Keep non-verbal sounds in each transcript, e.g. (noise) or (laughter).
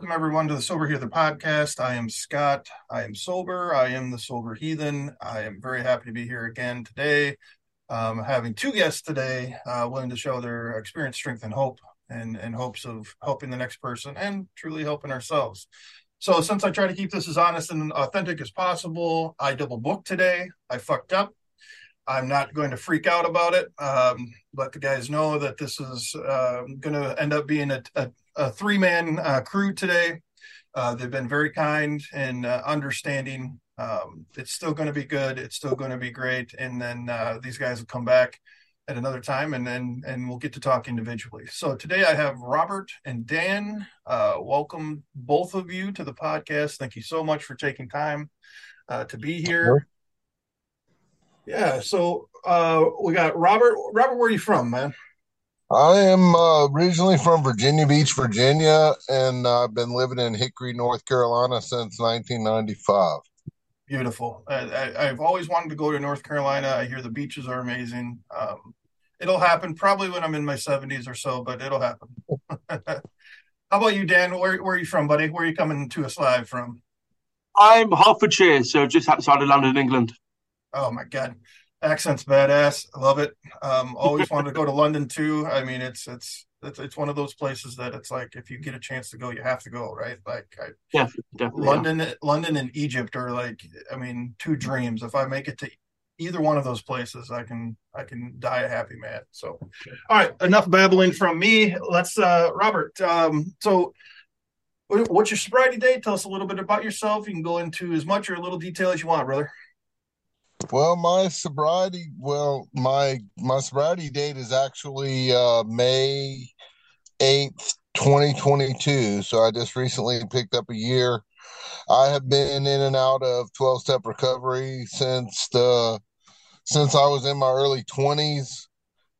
Welcome everyone to the Sober Heathen podcast. I am Scott. I am sober. I am the sober heathen. I am very happy to be here again today. Um, having two guests today, uh, willing to show their experience, strength, and hope, and in hopes of helping the next person and truly helping ourselves. So, since I try to keep this as honest and authentic as possible, I double booked today. I fucked up. I'm not going to freak out about it. Um, let the guys know that this is uh, going to end up being a, a, a three man uh, crew today. Uh, they've been very kind and uh, understanding. Um, it's still going to be good. It's still going to be great. And then uh, these guys will come back at another time, and then and we'll get to talk individually. So today I have Robert and Dan. Uh, welcome both of you to the podcast. Thank you so much for taking time uh, to be here. Yeah. So uh, we got Robert. Robert, where are you from, man? I am uh, originally from Virginia Beach, Virginia, and I've been living in Hickory, North Carolina since 1995. Beautiful. I, have always wanted to go to North Carolina. I hear the beaches are amazing. Um, it'll happen probably when I'm in my 70s or so, but it'll happen. (laughs) How about you, Dan? Where, where are you from, buddy? Where are you coming to us live from? I'm Hertfordshire, so just outside of London, England. Oh my god, accent's badass. I love it. Um, always wanted to go to London too. I mean, it's it's it's it's one of those places that it's like if you get a chance to go, you have to go, right? Like, I, yeah, definitely. London, yeah. London, and Egypt are like, I mean, two dreams. If I make it to either one of those places, I can I can die a happy man. So, all right, enough babbling from me. Let's, uh, Robert. Um, so. What's your sobriety date? Tell us a little bit about yourself. You can go into as much or a little detail as you want, brother. Well, my sobriety, well, my my sobriety date is actually uh, May eighth, twenty twenty two. So I just recently picked up a year. I have been in and out of twelve step recovery since the since I was in my early twenties.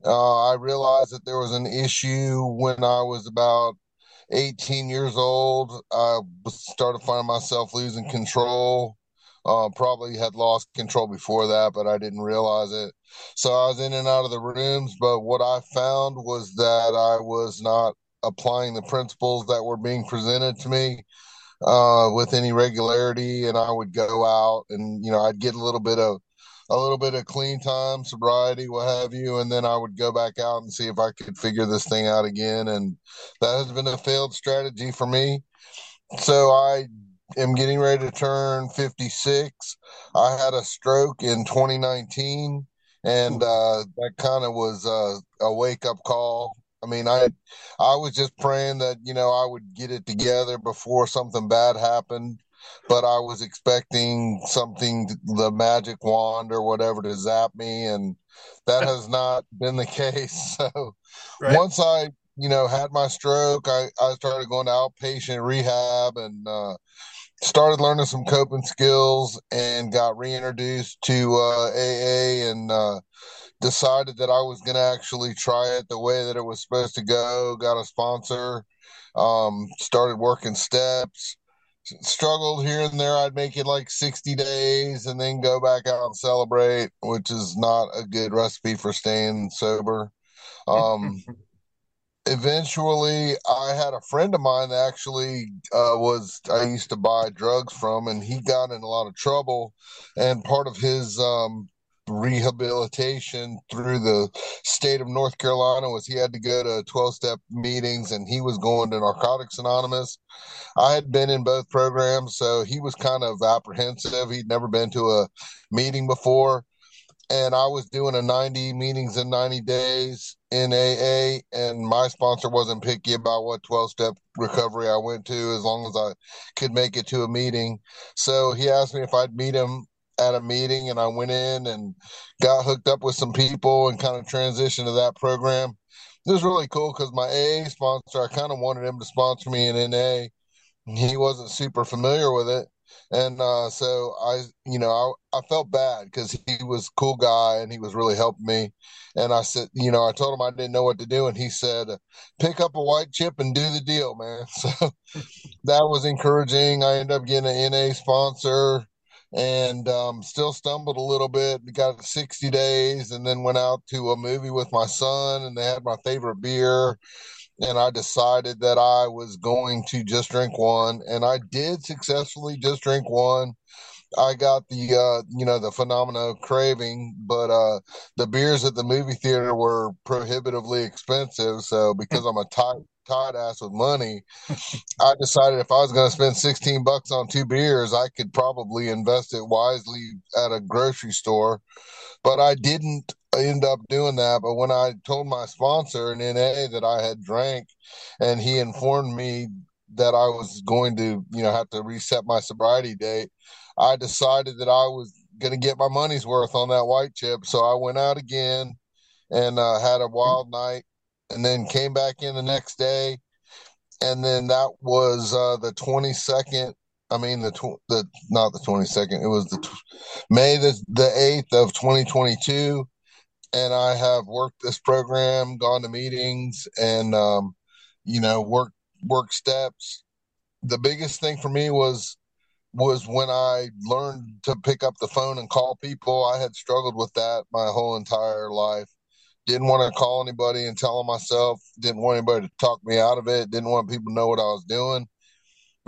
Uh, I realized that there was an issue when I was about 18 years old. I started finding myself losing control uh, probably had lost control before that, but I didn't realize it. So I was in and out of the rooms. But what I found was that I was not applying the principles that were being presented to me uh, with any regularity. And I would go out and, you know, I'd get a little bit of a little bit of clean time, sobriety, what have you, and then I would go back out and see if I could figure this thing out again. And that has been a failed strategy for me. So I am getting ready to turn 56. I had a stroke in 2019, and uh, that kind of was a, a wake up call. I mean, I I was just praying that you know I would get it together before something bad happened, but I was expecting something, the magic wand or whatever, to zap me, and that has not been the (laughs) case. So right. once I you know had my stroke, I I started going to outpatient rehab and. Uh, started learning some coping skills and got reintroduced to uh, AA and uh, decided that I was going to actually try it the way that it was supposed to go. Got a sponsor, um, started working steps, struggled here and there. I'd make it like 60 days and then go back out and celebrate, which is not a good recipe for staying sober. (laughs) Um, eventually i had a friend of mine that actually uh, was i used to buy drugs from and he got in a lot of trouble and part of his um, rehabilitation through the state of north carolina was he had to go to 12 step meetings and he was going to narcotics anonymous. I had been in both programs so he was kind of apprehensive. He'd never been to a meeting before and I was doing a 90 meetings in 90 days in AA, and my sponsor wasn't picky about what 12 step recovery I went to as long as I could make it to a meeting. So he asked me if I'd meet him at a meeting, and I went in and got hooked up with some people and kind of transitioned to that program. It was really cool because my AA sponsor, I kind of wanted him to sponsor me in NA. He wasn't super familiar with it and uh, so I, you know, I, I felt bad because he was a cool guy and he was really helping me. And I said, you know, I told him I didn't know what to do, and he said, "Pick up a white chip and do the deal, man." (laughs) So that was encouraging. I ended up getting an NA sponsor, and um, still stumbled a little bit. Got 60 days, and then went out to a movie with my son, and they had my favorite beer. And I decided that I was going to just drink one, and I did successfully just drink one. I got the uh, you know the phenomena of craving, but uh, the beers at the movie theater were prohibitively expensive. So because I'm a tight tight ass with money, (laughs) I decided if I was going to spend 16 bucks on two beers, I could probably invest it wisely at a grocery store. But I didn't end up doing that. But when I told my sponsor in NA that I had drank, and he informed me that I was going to, you know, have to reset my sobriety date, I decided that I was going to get my money's worth on that white chip. So I went out again and uh, had a wild night and then came back in the next day. And then that was uh, the 22nd. I mean, the, tw- the not the 22nd, it was the t- May the, the 8th of 2022. And I have worked this program, gone to meetings, and, um, you know, work work steps. The biggest thing for me was was when I learned to pick up the phone and call people. I had struggled with that my whole entire life. Didn't want to call anybody and tell them myself. Didn't want anybody to talk me out of it. Didn't want people to know what I was doing.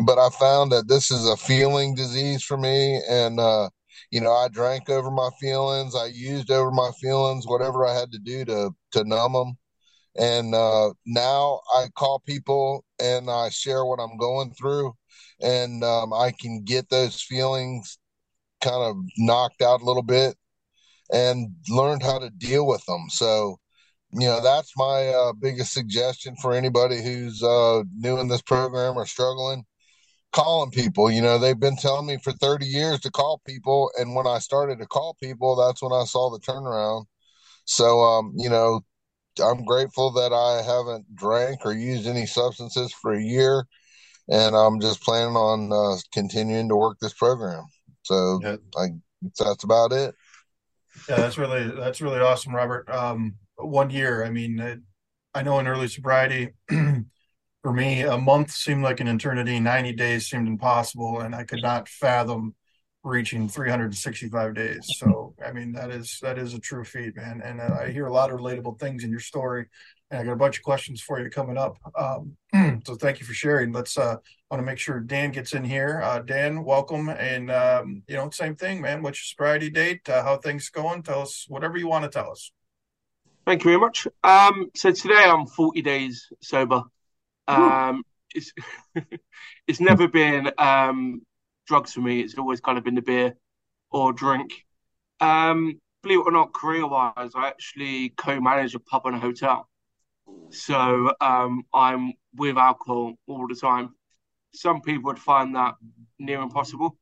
But I found that this is a feeling disease for me. And, uh, you know, I drank over my feelings. I used over my feelings, whatever I had to do to, to numb them. And uh, now I call people and I share what I'm going through and um, I can get those feelings kind of knocked out a little bit and learned how to deal with them. So, you know, that's my uh, biggest suggestion for anybody who's uh, new in this program or struggling. Calling people, you know, they've been telling me for 30 years to call people. And when I started to call people, that's when I saw the turnaround. So, um, you know, I'm grateful that I haven't drank or used any substances for a year and I'm just planning on uh, continuing to work this program. So yeah. I, that's about it. Yeah, that's really that's really awesome, Robert. Um, one year. I mean, I, I know in early sobriety, (clears throat) for me, a month seemed like an eternity. Ninety days seemed impossible, and I could not fathom reaching 365 days. So, I mean, that is that is a true feat, man. And uh, I hear a lot of relatable things in your story. And I got a bunch of questions for you coming up. Um, (clears throat) so thank you for sharing. Let's uh want to make sure Dan gets in here. Uh, Dan, welcome. And um, you know, same thing, man. What's your sobriety date? Uh, how things going? Tell us whatever you want to tell us. Thank you very much. Um, so today I'm 40 days sober. Um, it's (laughs) it's never been um drugs for me. It's always kind of been the beer or drink. Um, believe it or not, career wise, I actually co-manage a pub and a hotel. So um, I'm with alcohol all the time. Some people would find that near impossible.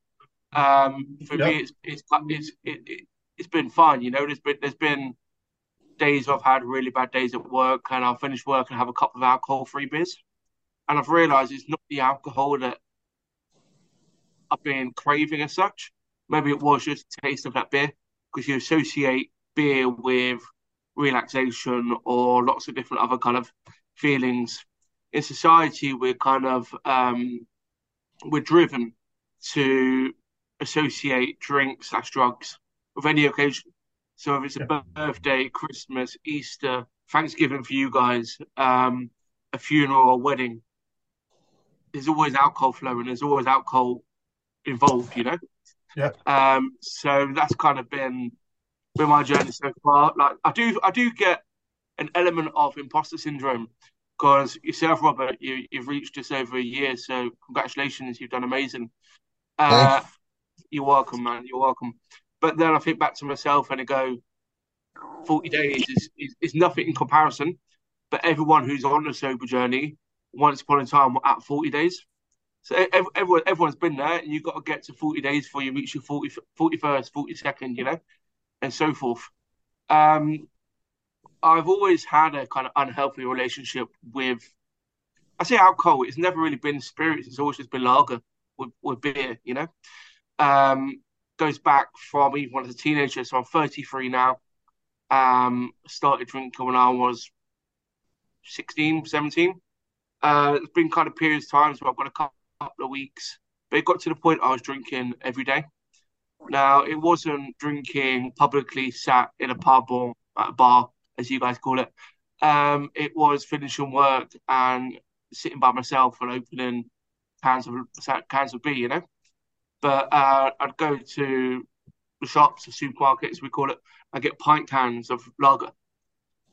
Um, for me, it's it's it's it, it, has been fun. You know, there's been there's been days I've had really bad days at work, and I'll finish work and have a couple of alcohol-free beers, and I've realised it's not the alcohol that I've been craving as such. Maybe it was just the taste of that beer because you associate beer with relaxation or lots of different other kind of feelings. In society, we're kind of um, we're driven to associate drinks slash drugs with any occasion. So if it's a yeah. birthday, Christmas, Easter, Thanksgiving for you guys, um, a funeral, a wedding, there's always alcohol flowing. There's always alcohol involved. You know. Yeah. Um. So that's kind of been been my journey so far. Like I do, I do get an element of imposter syndrome because yourself, Robert, you you've reached just over a year. So congratulations, you've done amazing. Uh, you're welcome, man. You're welcome. But then I think back to myself and I go, 40 days is, is, is nothing in comparison. But everyone who's on a sober journey, once upon a time, at 40 days. So everyone, everyone's been there, and you've got to get to 40 days before you reach your 40, 41st, 42nd, you know? and so forth. Um, I've always had a kind of unhealthy relationship with, I say alcohol. It's never really been spirits. It's always just been lager with, with beer. You know, um, goes back from even when I was a teenager. So I'm 33 now. Um, started drinking when I was 16, 17. Uh, it's been kind of periods of times where I've got a couple of weeks, but it got to the point I was drinking every day. Now, it wasn't drinking publicly sat in a pub or at a bar, as you guys call it. Um, it was finishing work and sitting by myself and opening cans of cans of beer, you know. But uh, I'd go to the shops, the supermarkets, we call it. I get pint cans of lager.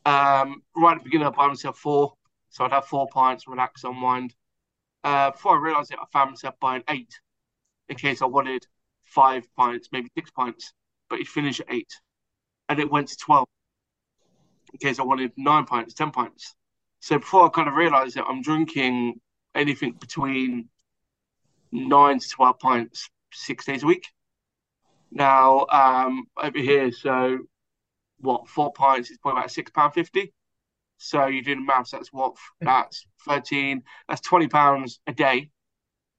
Um, right at the beginning, I buy myself four, so I'd have four pints, relax, unwind. Uh, before I realised it, I found myself buying eight in case I wanted five pints, maybe six pints, but it finished at eight, and it went to twelve in case I wanted nine pints, ten pints. So before I kind of realised it, I'm drinking anything between nine to twelve pints six days a week. Now um, over here, so what four pints is probably about six pound fifty. So you do the maths. That's what that's thirteen. That's twenty pounds a day,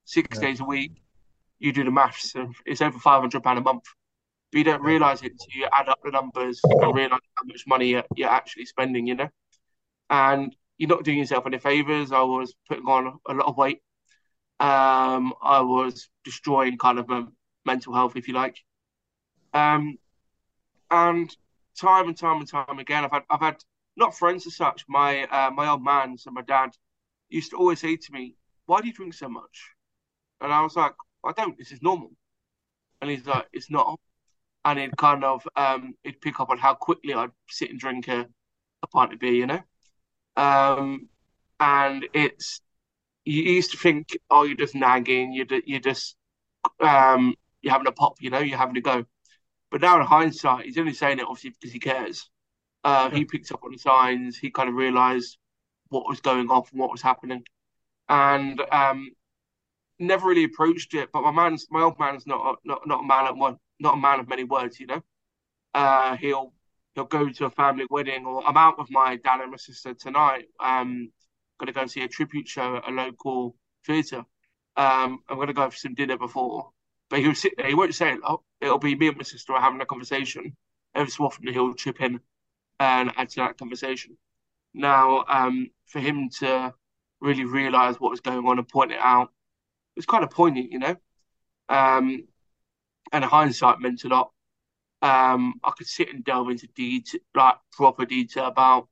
six yeah. days a week. You do the maths. It's over five hundred pound a month. But you don't realise it until you add up the numbers and realise how much money you're, you're actually spending. You know, and you're not doing yourself any favors. I was putting on a lot of weight. Um, I was destroying kind of my mental health, if you like. Um, and time and time and time again, I've had I've had not friends as such. My uh, my old man, so my dad, used to always say to me, "Why do you drink so much?" And I was like, "I don't. This is normal." And he's like, "It's not." And it kind of um, it'd pick up on how quickly I'd sit and drink a, a pint of beer, you know. Um, and it's you used to think, oh, you're just nagging, you're you're just um, you're having a pop, you know, you're having a go. But now in hindsight, he's only saying it obviously because he cares. Uh, he picked up on the signs. He kind of realised what was going off and what was happening, and um, never really approached it. But my man's my old man's not a, not not a man of one, not a man of many words. You know, uh, he'll he'll go to a family wedding, or I'm out with my dad and my sister tonight. Um, going to go and see a tribute show at a local theatre. Um, I'm going to go for some dinner before, but he'll sit there. He won't say it. Oh, it'll be me and my sister having a conversation. Every so often he'll chip in and add to that conversation. Now, um, for him to really realise what was going on and point it out, it was kind of poignant, you know. Um, and hindsight meant a lot. Um, I could sit and delve into detail, like proper detail about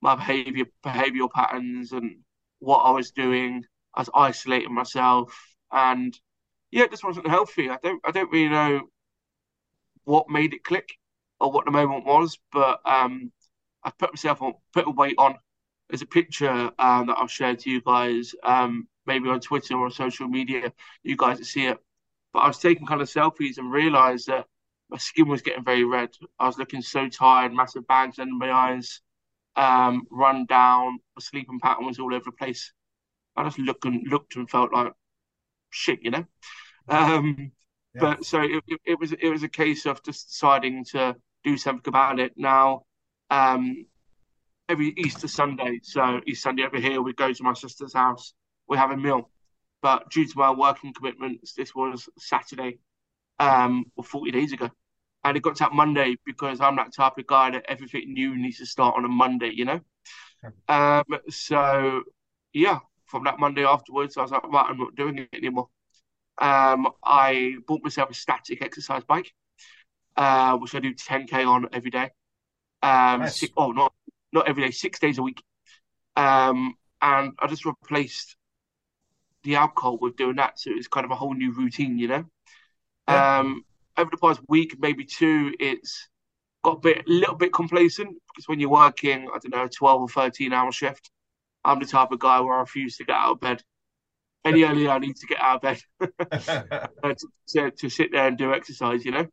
my behavior, behavioral patterns, and what I was doing. I was isolating myself, and yeah, it just wasn't healthy. I don't, I don't really know what made it click or what the moment was, but um, I put myself on, put a weight on. There's a picture um, that I'll share to you guys, um, maybe on Twitter or social media. You guys to see it. But I was taking kind of selfies and realised that my skin was getting very red. I was looking so tired, massive bags under my eyes, um, run down. My sleeping pattern was all over the place. I just looked and looked and felt like shit, you know. Um, yeah. But so it, it, was it was a case of just deciding to do something about it. Now, um, every Easter Sunday, so Easter Sunday over here, we go to my sister's house. We have a meal, but due to my working commitments, this was Saturday, um, or forty days ago, and it got to that Monday because I'm that type of guy that everything new needs to start on a Monday, you know. Um, so yeah, from that Monday afterwards, I was like, right, I'm not doing it anymore. Um, I bought myself a static exercise bike, uh, which I do 10k on every day. Um, nice. six, oh, not not every day, six days a week. Um, and I just replaced the alcohol with doing that, so it's kind of a whole new routine, you know. Yeah. Um, over the past week, maybe two, it's got a bit, a little bit complacent because when you're working, I don't know, a 12 or 13 hour shift, I'm the type of guy where I refuse to get out of bed. Any earlier, I need to get out of bed (laughs) (laughs) uh, to, to, to, sit there and do exercise, you know.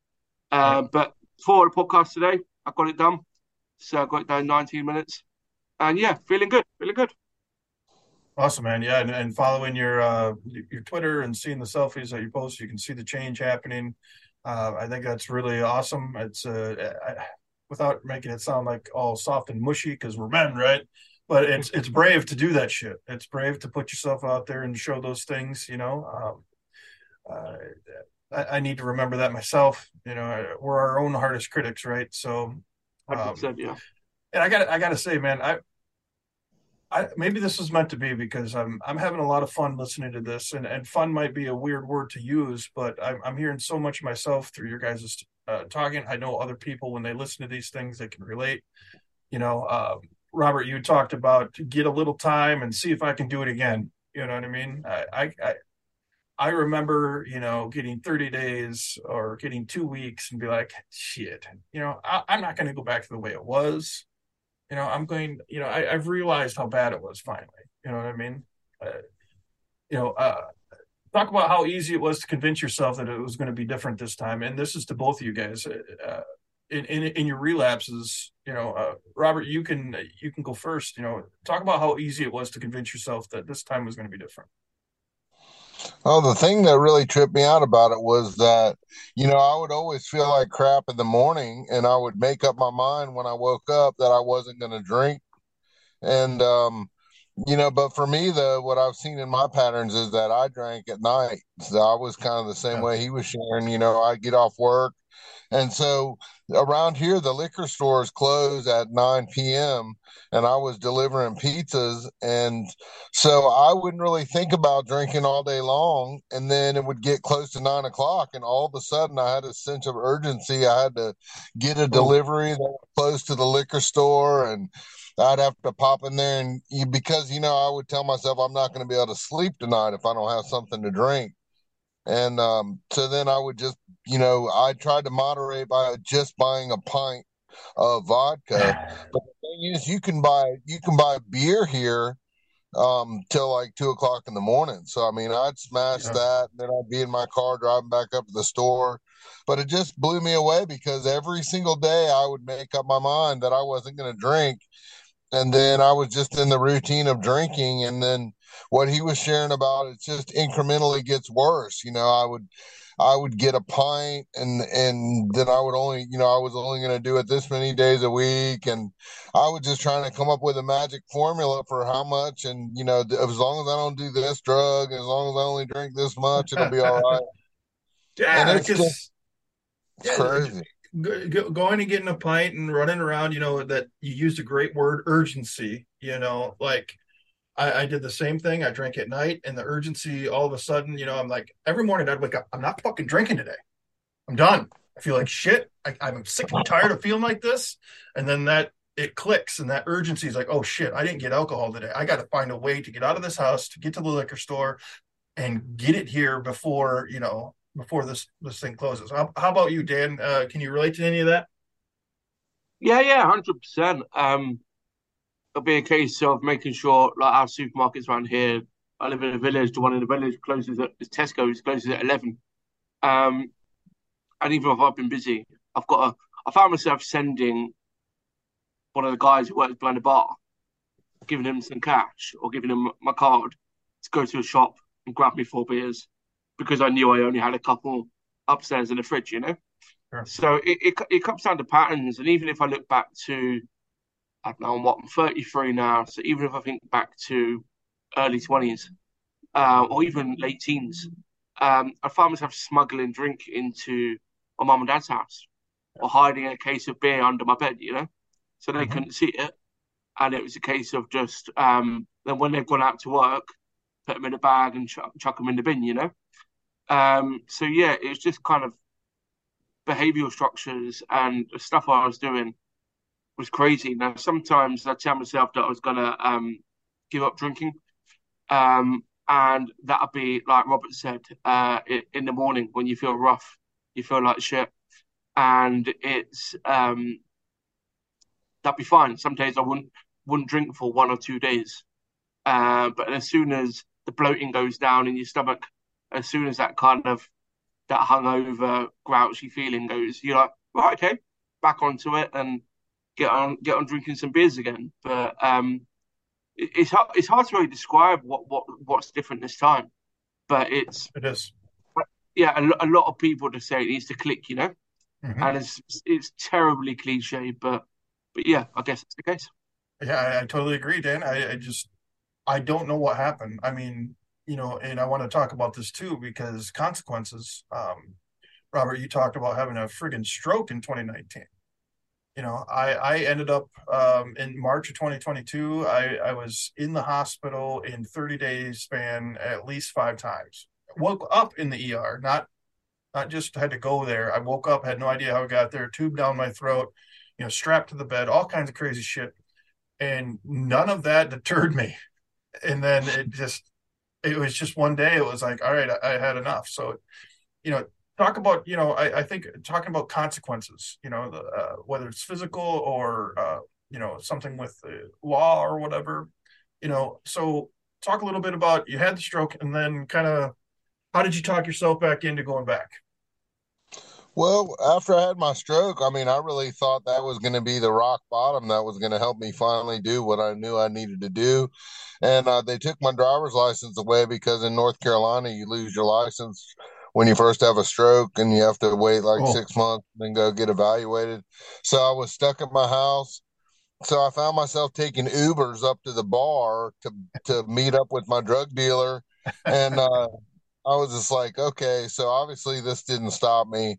Uh, but for the podcast today, I got it done. So I got it done 19 minutes. And yeah, feeling good, feeling good. Awesome, man. Yeah, and, and following your uh, your Twitter and seeing the selfies that you post, you can see the change happening. Uh, I think that's really awesome. It's uh, I, without making it sound like all soft and mushy because we're men, right? but it's it's brave to do that shit. It's brave to put yourself out there and show those things. You know, um, uh, I, I, need to remember that myself. You know, we're our own hardest critics, right? So, um, yeah. And I got I got to say, man, I I, maybe this was meant to be because I'm I'm having a lot of fun listening to this, and, and fun might be a weird word to use, but I'm I'm hearing so much myself through your guys' uh, talking. I know other people when they listen to these things they can relate. You know, um, Robert, you talked about get a little time and see if I can do it again. You know what I mean? I I I remember, you know, getting 30 days or getting two weeks and be like, shit, you know, I, am not going to go back to the way it was you know, I'm going, you know, I, have realized how bad it was finally. You know what I mean? Uh, you know, uh, talk about how easy it was to convince yourself that it was going to be different this time. And this is to both of you guys. Uh, in, in, in your relapses, you know, uh, Robert, you can you can go first. You know, talk about how easy it was to convince yourself that this time was going to be different. Oh, the thing that really tripped me out about it was that, you know, I would always feel like crap in the morning and I would make up my mind when I woke up that I wasn't going to drink. And, um, you know, but for me, the what I've seen in my patterns is that I drank at night. So I was kind of the same way he was sharing. You know, I get off work, and so around here, the liquor stores close at 9 p.m. and I was delivering pizzas. And so I wouldn't really think about drinking all day long. And then it would get close to nine o'clock. And all of a sudden, I had a sense of urgency. I had to get a delivery that was close to the liquor store. And I'd have to pop in there and because, you know, I would tell myself I'm not going to be able to sleep tonight if I don't have something to drink. And um, so then I would just, you know, I tried to moderate by just buying a pint of vodka. (sighs) But the thing is, you can buy you can buy beer here um till like two o'clock in the morning. So I mean, I'd smash yeah. that, and then I'd be in my car driving back up to the store. But it just blew me away because every single day I would make up my mind that I wasn't going to drink, and then I was just in the routine of drinking, and then what he was sharing about it just incrementally gets worse. You know, I would I would get a pint and and then I would only you know I was only going to do it this many days a week and I was just trying to come up with a magic formula for how much and you know as long as I don't do this drug as long as I only drink this much it'll be all right. (laughs) yeah, and it's just yeah, crazy. Going and getting a pint and running around, you know that you used a great word urgency. You know, like I, I, did the same thing. I drank at night, and the urgency all of a sudden, you know, I'm like, every morning I'd wake up, I'm not fucking drinking today. I'm done. I feel like shit. I, I'm sick and tired of feeling like this. And then that it clicks, and that urgency is like, oh shit, I didn't get alcohol today. I got to find a way to get out of this house, to get to the liquor store, and get it here before you know before this this thing closes. How, how about you, Dan? Uh, can you relate to any of that? Yeah, yeah, hundred percent. It'll be a case of making sure like our supermarkets around here. I live in a village. The one in the village closes at Tesco's closes at eleven. Um, and even if I've been busy, I've got a. I found myself sending one of the guys who works behind the bar, giving him some cash or giving him my card to go to a shop and grab me four beers because I knew I only had a couple upstairs in the fridge, you know. Sure. So it, it it comes down to patterns, and even if I look back to I don't know, I'm what I'm 33 now. So even if I think back to early 20s uh, or even late teens, um, I found myself smuggling drink into my mum and dad's house or hiding a case of beer under my bed, you know, so they mm-hmm. couldn't see it. And it was a case of just um, then when they've gone out to work, put them in a bag and ch- chuck them in the bin, you know. Um, so yeah, it's just kind of behavioural structures and stuff I was doing was crazy. Now sometimes I tell myself that I was gonna um, give up drinking, um, and that'll be like Robert said uh, in the morning when you feel rough, you feel like shit, and it's um, that'd be fine. Some days I wouldn't wouldn't drink for one or two days, uh, but as soon as the bloating goes down in your stomach, as soon as that kind of that hungover, grouchy feeling goes, you're like, right, okay, back onto it, and get on get on drinking some beers again. But um, it, it's hard it's hard to really describe what what what's different this time. But it's it is yeah a, a lot of people to say it needs to click, you know, mm-hmm. and it's it's terribly cliche, but but yeah, I guess it's the case. Yeah, I, I totally agree, Dan. I, I just I don't know what happened. I mean, you know, and I want to talk about this too because consequences. Um, Robert, you talked about having a friggin' stroke in 2019 you know, I, I ended up um, in March of 2022. I, I was in the hospital in 30 days span at least five times. Woke up in the ER, not not just had to go there. I woke up, had no idea how I got there, tube down my throat, you know, strapped to the bed, all kinds of crazy shit. And none of that deterred me. And then it just, it was just one day, it was like, all right, I, I had enough. So, you know, talk about you know I, I think talking about consequences you know the, uh, whether it's physical or uh, you know something with the law or whatever you know so talk a little bit about you had the stroke and then kind of how did you talk yourself back into going back? Well after i had my stroke i mean i really thought that was going to be the rock bottom that was going to help me finally do what i knew i needed to do. And uh, they took my driver's license away because in north carolina you lose your license when you first have a stroke and you have to wait like oh. six months and then go get evaluated. So I was stuck at my house. So I found myself taking Ubers up to the bar to to meet up with my drug dealer, and uh, I was just like, okay. So obviously this didn't stop me.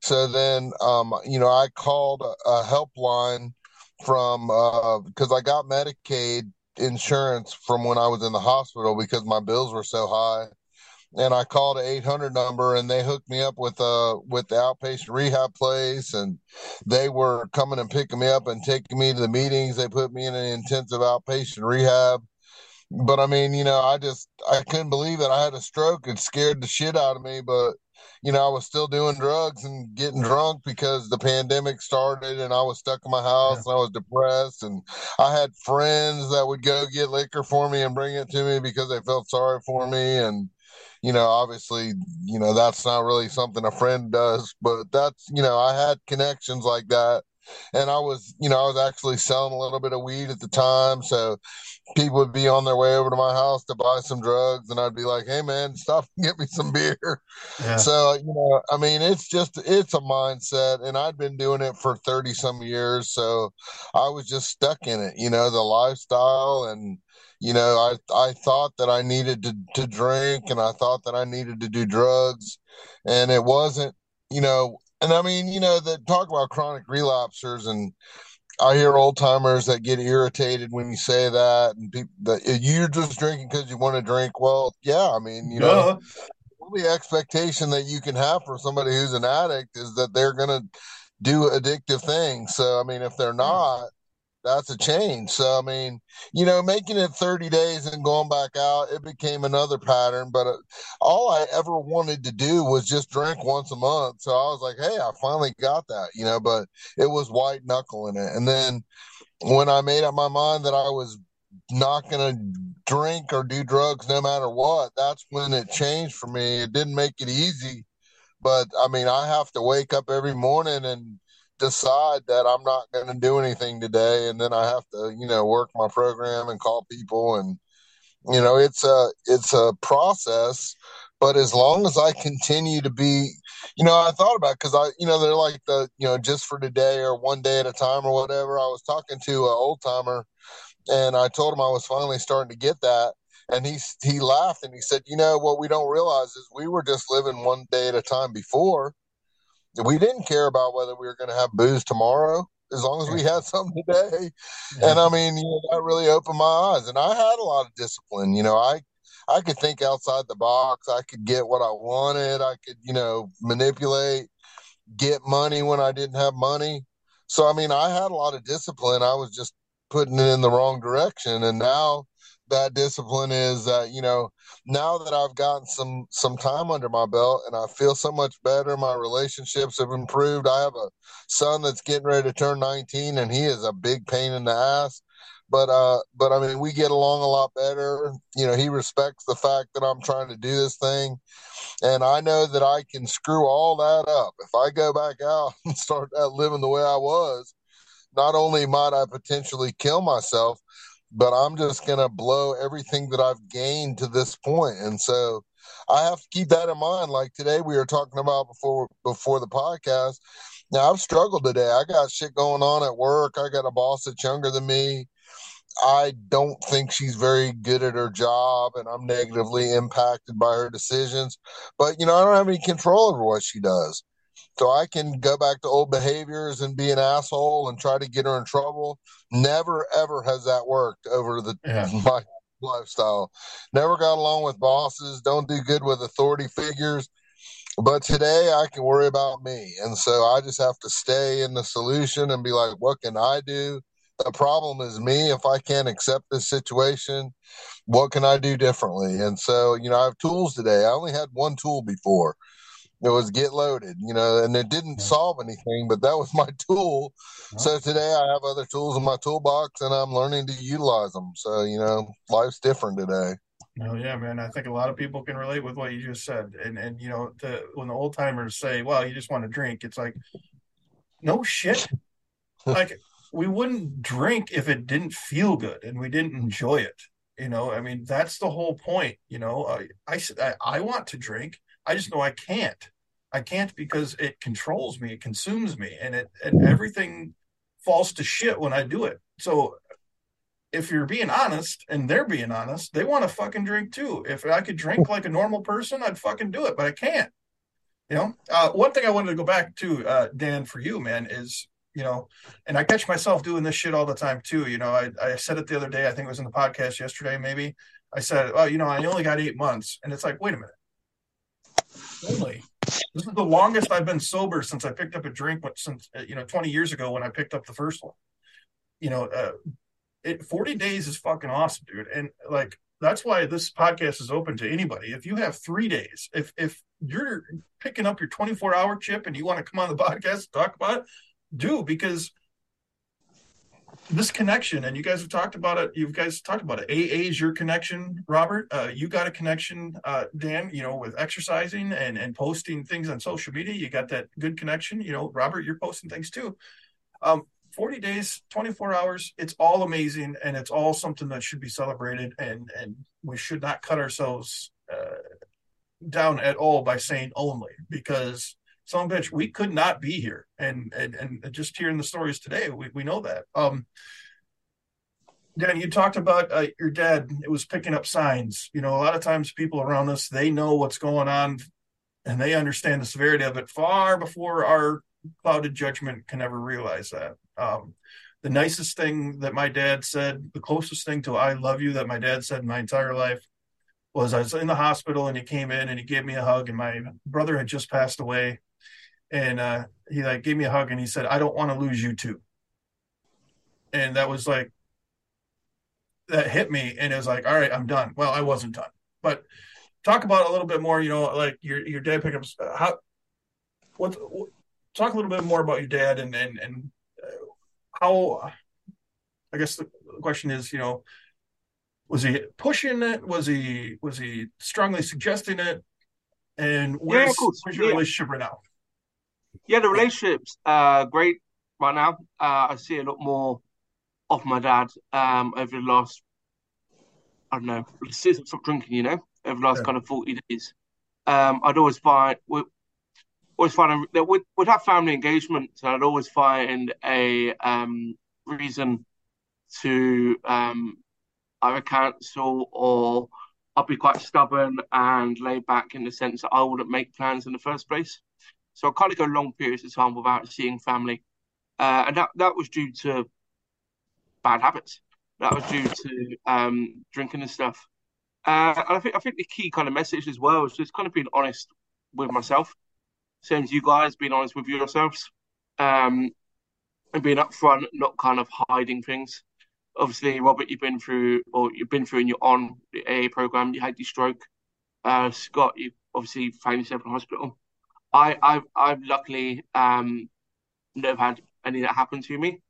So then, um, you know, I called a, a helpline from because uh, I got Medicaid insurance from when I was in the hospital because my bills were so high and I called an 800 number and they hooked me up with uh with the outpatient rehab place and they were coming and picking me up and taking me to the meetings. They put me in an intensive outpatient rehab. But I mean you know I just I couldn't believe it. I had a stroke. It scared the shit out of me but you know I was still doing drugs and getting drunk because the pandemic started and I was stuck in my house yeah. and I was depressed and I had friends that would go get liquor for me and bring it to me because they felt sorry for me and you know, obviously, you know, that's not really something a friend does, but that's, you know, I had connections like that. And I was, you know, I was actually selling a little bit of weed at the time. So people would be on their way over to my house to buy some drugs. And I'd be like, hey, man, stop and get me some beer. Yeah. So, you know, I mean, it's just, it's a mindset. And I'd been doing it for 30 some years. So I was just stuck in it, you know, the lifestyle and, you know, I I thought that I needed to to drink and I thought that I needed to do drugs, and it wasn't, you know, and I mean, you know, that talk about chronic relapsers and. I hear old timers that get irritated when you say that, and people that you're just drinking because you want to drink. Well, yeah, I mean, you know, the expectation that you can have for somebody who's an addict is that they're going to do addictive things. So, I mean, if they're not, that's a change. So I mean, you know, making it 30 days and going back out, it became another pattern. But uh, all I ever wanted to do was just drink once a month. So I was like, hey, I finally got that, you know. But it was white knuckling it. And then when I made up my mind that I was not going to drink or do drugs no matter what, that's when it changed for me. It didn't make it easy, but I mean, I have to wake up every morning and decide that I'm not going to do anything today, and then I have to, you know, work my program and call people, and you know, it's a it's a process. But as long as I continue to be, you know, I thought about because I, you know, they're like the, you know, just for today or one day at a time or whatever. I was talking to an old timer, and I told him I was finally starting to get that, and he he laughed and he said, "You know what we don't realize is we were just living one day at a time before, we didn't care about whether we were going to have booze tomorrow as long as we had something today. Yeah. And I mean, you know, that really opened my eyes. And I had a lot of discipline. You know, I I could think outside the box. I could get what I wanted. I could, you know, manipulate, get money when I didn't have money. So I mean, I had a lot of discipline. I was just putting it in the wrong direction. And now that discipline is that you know now that I've gotten some some time under my belt and I feel so much better, my relationships have improved. I have a son that's getting ready to turn 19 and he is a big pain in the ass. But uh but I mean we get along a lot better. You know, he respects the fact that I'm trying to do this thing. And I know that I can screw all that up. If I go back out (laughs) and start living the way I was, not only might I potentially kill myself, but I'm just going to blow everything that I've gained to this point. And so I have to keep that in mind. Like today we were talking about before before the podcast. Now I've struggled today. I got shit going on at work. I got a boss that's younger than me. I don't think she's very good at her job and I'm negatively impacted by her decisions. But you know, I don't have any control over what she does. So I can go back to old behaviors and be an asshole and try to get her in trouble. Never ever has that worked over the Yeah. (laughs) my lifestyle. Never got along with bosses, don't do good with authority figures. But today I can worry about me. And so I just have to stay in the solution and be like, what can I do? The problem is me. If I can't accept this situation, what can I do differently? And so, you know, I have tools today. I only had one tool before. It was get loaded, you know, and it didn't solve anything, but that was (laughs) my tool. So today I have other tools in my toolbox and I'm learning to utilize them. So, you know, life's different today. No, yeah, man. I think a lot of people can relate with what you just said. And and you know, the, when the old timers say, "Well, you just want to drink," it's like, no shit. (laughs) like we wouldn't drink if it didn't feel good and we didn't enjoy it. You know, I mean, that's the whole point. You know, I, I, I want to drink. I just know I can't. I can't because it controls me, it consumes me, and it and everything falls to shit when I do it. So if you're being honest and they're being honest, they want to fucking drink too. If I could drink like a normal person, I'd fucking do it, but I can't. You know, uh, one thing I wanted to go back to, uh, Dan, for you, man, is you know, and I catch myself doing this shit all the time too. You know, I, I said it the other day. I think it was in the podcast yesterday. Maybe I said, "Oh, you know, I only got eight months," and it's like, wait a minute, only. This is the longest I've been sober since I picked up a drink. But since uh, you know, twenty years ago when I picked up the first one. You know, uh, it 40 days is fucking awesome, dude. And like that's why this podcast is open to anybody. If you have three days, if if you're picking up your 24 hour chip and you want to come on the (laughs) podcast and talk about it, do because this connection, and you guys have talked about it. You guys talked about it. AA is your connection, Robert. Uh, you got a connection, uh, Dan. You know, with exercising and and posting things on social media. You got that good connection. You know, Robert, you're posting things too. Um, 40 days 24 hours it's all amazing and it's all something that should be celebrated and and we should not cut ourselves uh, down at all by saying only because some bitch we could not be here and and and just hearing the stories today we, we know that um Dan, you talked about uh, your dad. It was picking up signs. You know, a lot of times people around us they know what's going on, and they understand the severity of it far before our clouded judgment can ever realize that. Um, the nicest thing that my dad said, the closest thing to "I love you" that my dad said in my entire life, was I was in the hospital and he came in and he gave me a hug, and my brother had just passed away, and uh, he like gave me a hug and he said, "I don't want to lose you too," and that was like that hit me, and it was like, "All right, I'm done." Well, I wasn't done, but talk about a little bit more. You know, like your your dad pickups. How what, what talk a little bit more about your dad and and and uh, how I guess the question is, you know, was he pushing it? Was he was he strongly suggesting it? And where's, course. where's your Yeah. relationship right now? Yeah, the relationship's uh, great right now. Uh, I see a lot more of my dad um, over the last, I don't know, since I stopped drinking, you know, over the last Yeah. kind of 40 days. Um, I'd always find, we always find, a, we'd, we'd have family engagements, and I'd always find a um, reason to um, either cancel or I'd be quite stubborn and laid back in the sense that I wouldn't make plans in the first place. So I kind of go long periods of time without seeing family, uh, and that that was due to bad habits. That was due to um, drinking and stuff. Uh, and I think I think the key kind of message as well is just kind of being honest with myself, same as you guys being honest with yourselves, um, and being upfront, not kind of hiding things. Obviously, Robert, you've been through, or you've been through, and you're on the AA program. You had your stroke. Uh, Scott, you obviously found yourself in hospital. I, I've, I've luckily um, never had any that happen to me.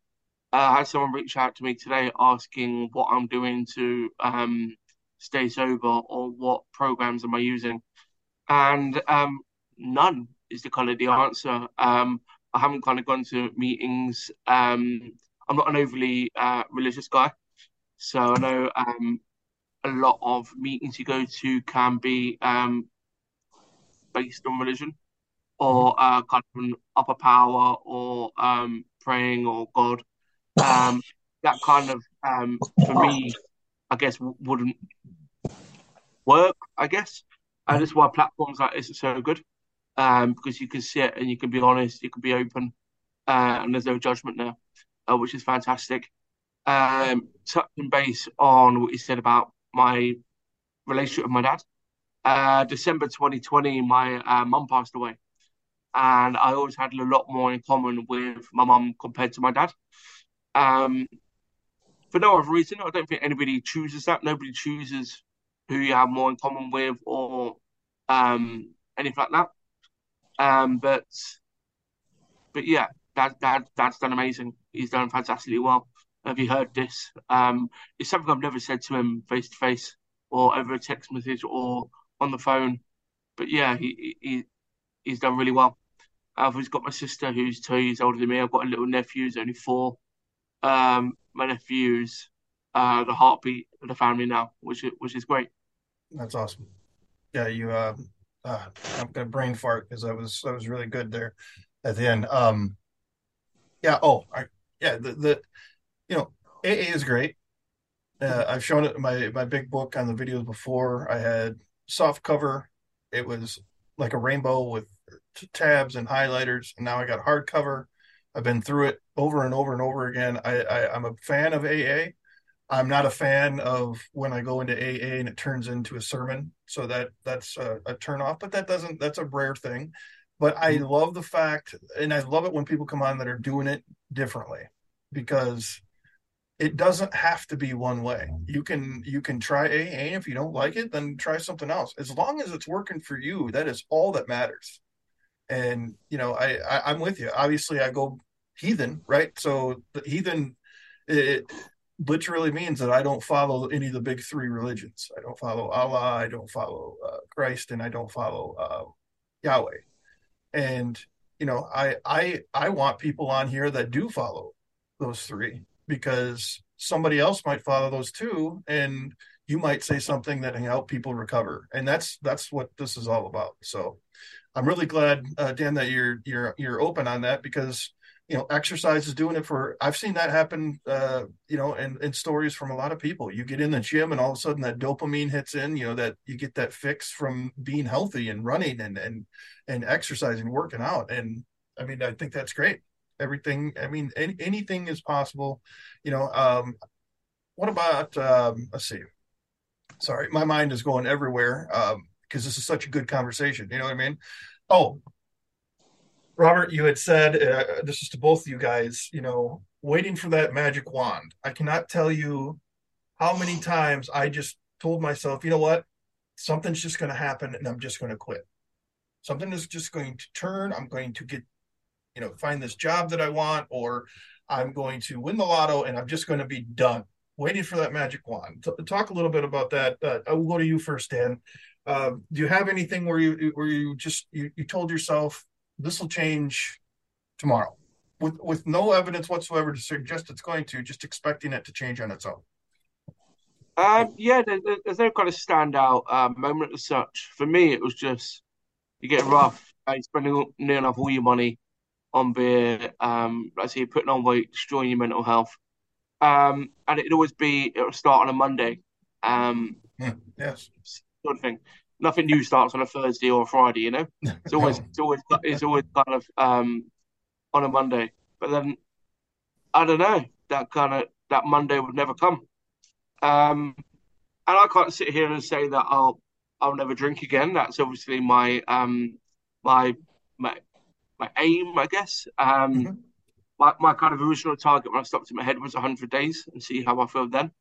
Uh, I had someone reach out to me today asking what I'm doing to um, stay sober or what programs am I using, and um, none is the kind of the answer. Um, I haven't kind of gone to meetings. Um, I'm not an overly uh, religious guy, so I know um, a lot of meetings you go to can be um, based on religion or uh, kind of an upper power or um, praying or God. Um, (laughs) that kind of, um, for me, I guess w- wouldn't work. I guess, and that's why platforms like this are so good. um, because you can sit and you can be honest, you can be open, uh, and there's no judgment there, uh, which is fantastic. Um, touching base on what you said about my relationship with my dad. Uh, December 2020, my uh, mum passed away, and I always had a lot more in common with my mum compared to my dad. Um, for no other reason, I don't think anybody chooses that. Nobody chooses who you have more in common with or um, anything like that. Um, but but yeah, dad, dad, dad's done amazing. He's done fantastically well. Have you heard this? Um, it's something I've never said to him face to face or over a text message or on the phone. But yeah, he, he he's done really well. I've always got my sister who's two years older than me. I've got a little nephew who's only four. Um, my nephew's uh, the heartbeat of the family now, which is, which is great. That's awesome. Yeah, you. Uh, uh, I'm gonna brain fart because that was that was really good there at the end. Um, yeah. Oh, I, yeah. The the you know AA is great. Uh, I've shown it my my big book on the videos before. I had soft cover. It was like a rainbow with tabs and highlighters, and now I got hardcover. I've been through it over and over and over again. I, I I'm a fan of AA. I'm not a fan of when I go into AA and it turns into a sermon. So that that's a, a turn off, but that doesn't that's a rare thing. But I mm-hmm. love the fact and I love it when people come on that are doing it differently because it doesn't have to be one way. You can you can try AA. If you don't like it, then try something else. As long as it's working for you, that is all that matters. And you know, I, I am with you. Obviously, I go heathen, right? So the heathen, it literally means that I don't follow any of the big three religions. I don't follow Allah. I don't follow uh, Christ, and I don't follow uh, Yahweh. And you know, I I I want people on here that do follow those three because somebody else might follow those two and you might say something that can help people recover and that's that's what this is all about so i'm really glad uh, dan that you're you're you're open on that because you know exercise is doing it for i've seen that happen uh, you know in, in stories from a lot of people you get in the gym and all of a sudden that dopamine hits in you know that you get that fix from being healthy and running and and and exercising working out and i mean i think that's great everything. I mean, any, anything is possible. You know, um, what about, um, let's see, sorry, my mind is going everywhere because this is such a good conversation. You know what I mean? Oh, Robert, you had said, uh, this is to both of you guys, you know, waiting for that magic wand. I cannot tell you how many times I just told myself, you know what? Something's just going to happen and I'm just going to quit. Something is just going to turn. I'm going to get you know find this job that I want, or I'm going to win the lotto and I'm just going to be done. Waiting for that magic wand. T- talk a little bit about that. Uh, I will go to you first, Dan. Uh, do you have anything where you where you just you, you told yourself this will change tomorrow, with with no evidence whatsoever to suggest it's going to, just expecting it to change on its own? Um, yeah, there, there's no kind of standout uh, moment as such. For me, it was just you get rough, uh, spending near enough all your money on beer, um, like I say, putting on weight, destroying your mental health. Um, and it'd always be, it'll start on a Monday. Um, yeah, yes. Sort of thing. Nothing new starts on a Thursday or a Friday, you know? (laughs) It's always, it's always, it's always kind of, um, on a Monday. But then, I don't know, that kind of, that Monday would never come. Um, and I can't sit here and say that I'll, I'll never drink again. That's obviously my, um, my, my my aim, I guess. Um, mm-hmm. my, my kind of original target when I stopped in my head was 100 days and see how I feel then.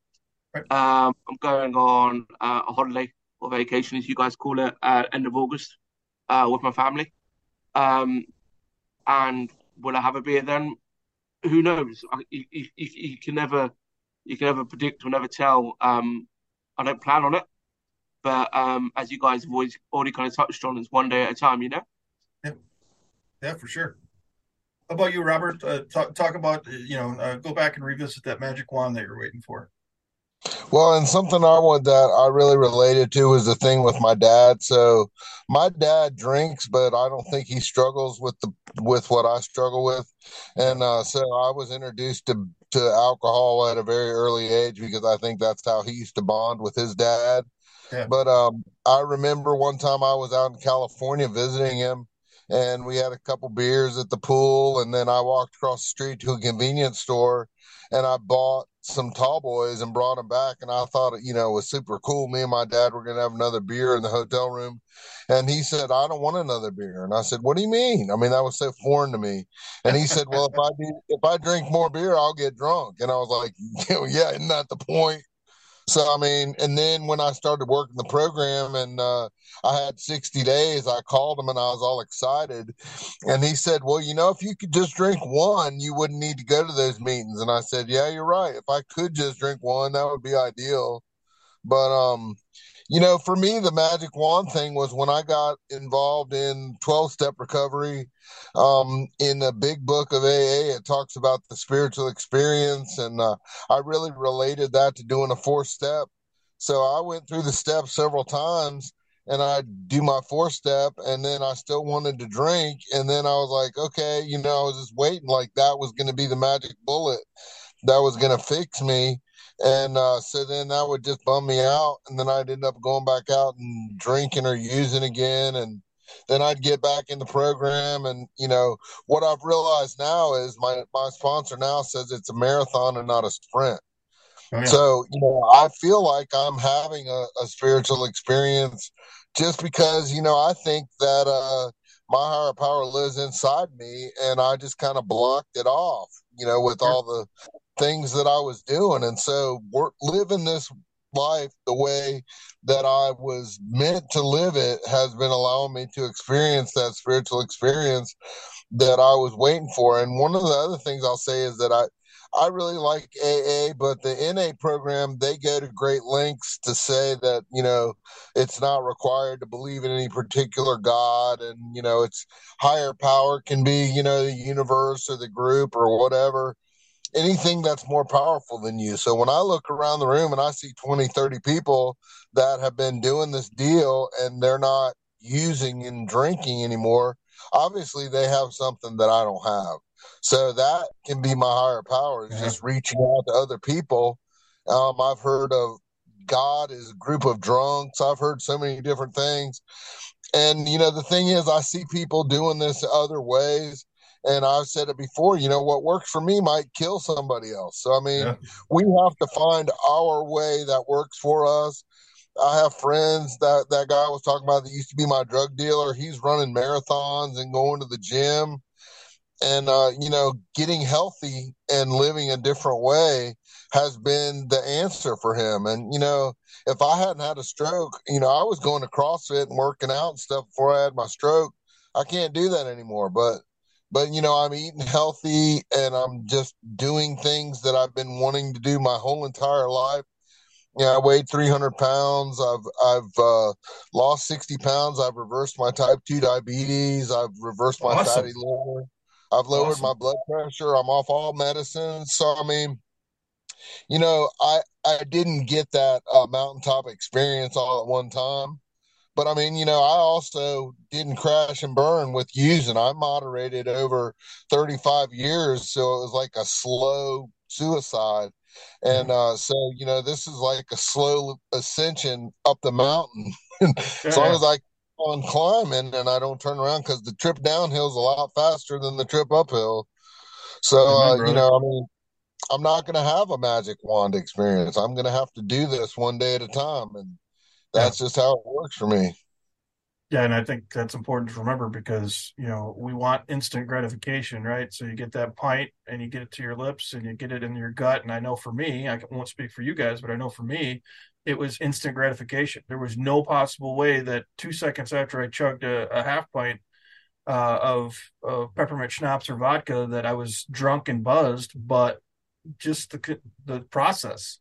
Right. Um, I'm going on uh, a holiday or vacation, as you guys call it, uh, end of August uh, with my family. Um, and will I have a beer then? Who knows? I, you, you, you, can never you can never predict or never tell. Um, I don't plan on it, but um, as you guys have always already kind of touched on, it's one day at a time, you know. Yeah, for sure. How about you, Robert? Uh, talk talk about you know uh, go back and revisit that magic wand that you're waiting for. Well, and something I want that I really related to was the thing with my dad. So my dad drinks, but I don't think he struggles with the with what I struggle with. And uh, so I was introduced to to alcohol at a very early age because I think that's how he used to bond with his dad. Yeah. But um, I remember one time I was out in California visiting him, and we had a couple beers at the pool, and then I walked across the street to a convenience store, and I bought some tall boys and brought them back. And I thought, you know, it was super cool. Me and my dad were going to have another beer in the hotel room. And he said, I don't want another beer. And I said, What do you mean? I mean, that was so foreign to me. And he said, Well, if I if I drink more beer, I'll get drunk. And I was like, (laughs) Yeah, isn't that the point? So I mean, and then when I started working the program and uh, I had 60 days, I called him and I was all excited. And he said, Well, you know, if you could just drink one, you wouldn't need to go to those meetings. And I said, Yeah, you're right. If I could just drink one, that would be ideal. But um, you know, for me, the magic wand thing was when I got involved in 12 step recovery. Um, in the big book of AA, it talks about the spiritual experience, and uh, I really related that to doing a four step. So I went through the steps several times and I do my four step and then I still wanted to drink. And then I was like, okay, you know, I was just waiting, like that was going to be the magic bullet that was going to fix me and uh, so then that would just bum me out and then i'd end up going back out and drinking or using again and then i'd get back in the program and you know what i've realized now is my my sponsor now says it's a marathon and not a sprint oh, yeah. so you know i feel like i'm having a, a, spiritual experience just because you know i think that uh my higher power lives inside me and i just kind of blocked it off you know with all the things that I was doing. And so living this life the way that I was meant to live it has been allowing me to experience that spiritual experience that I was waiting for. And one of the other things I'll say is that I I really like AA, but the NA program, they go to great lengths to say that, you know, it's not required to believe in any particular God and, you know, it's higher power can be, you know, the universe or the group or whatever anything that's more powerful than you. So when I look around the room and I see 20, 30 people that have been doing this deal and they're not using and drinking anymore, obviously they have something that I don't have. So that can be my higher power is just reaching out to other people. Um, I've heard of God is a group of drunks. I've heard so many different things. And, you know, the thing is, I see people doing this other ways and I've said it before, you know, what works for me might kill somebody else. So, I mean, yeah. we have to find our way that works for us. I have friends that that guy was talking about that used to be my drug dealer. He's running marathons and going to the gym and, uh, you know, getting healthy and living a different way has been the answer for him. And, you know, if I hadn't had a stroke, you know, I was going to CrossFit and working out and stuff before I had my stroke. I can't do that anymore. But but you know i'm eating healthy and i'm just doing things that i've been wanting to do my whole entire life. Yeah i weighed 300 pounds. I've i've uh, lost 60 pounds. I've reversed my type 2 diabetes. I've reversed my awesome. fatty liver. I've lowered awesome. my blood pressure. I'm off all medicines. So i mean you know i i didn't get that uh, mountaintop experience all at one time but I mean, you know, I also didn't crash and burn with using. I moderated over 35 years, so it was like a slow suicide. And mm-hmm. uh, so, you know, this is like a slow ascension up the mountain. as long as I on climbing and I don't turn around because the trip downhill is a lot faster than the trip uphill. So, uh, you know, I mean, I'm not going to have a magic wand experience. I'm going to have to do this one day at a time. And that's yeah. just how it works for me. Yeah, and I think that's important to remember because you know we want instant gratification, right? So you get that pint and you get it to your lips and you get it in your gut. And I know for me, I won't speak for you guys, but I know for me, it was instant gratification. There was no possible way that two seconds after I chugged a, a half pint uh, of, of peppermint schnapps or vodka that I was drunk and buzzed, but just the the process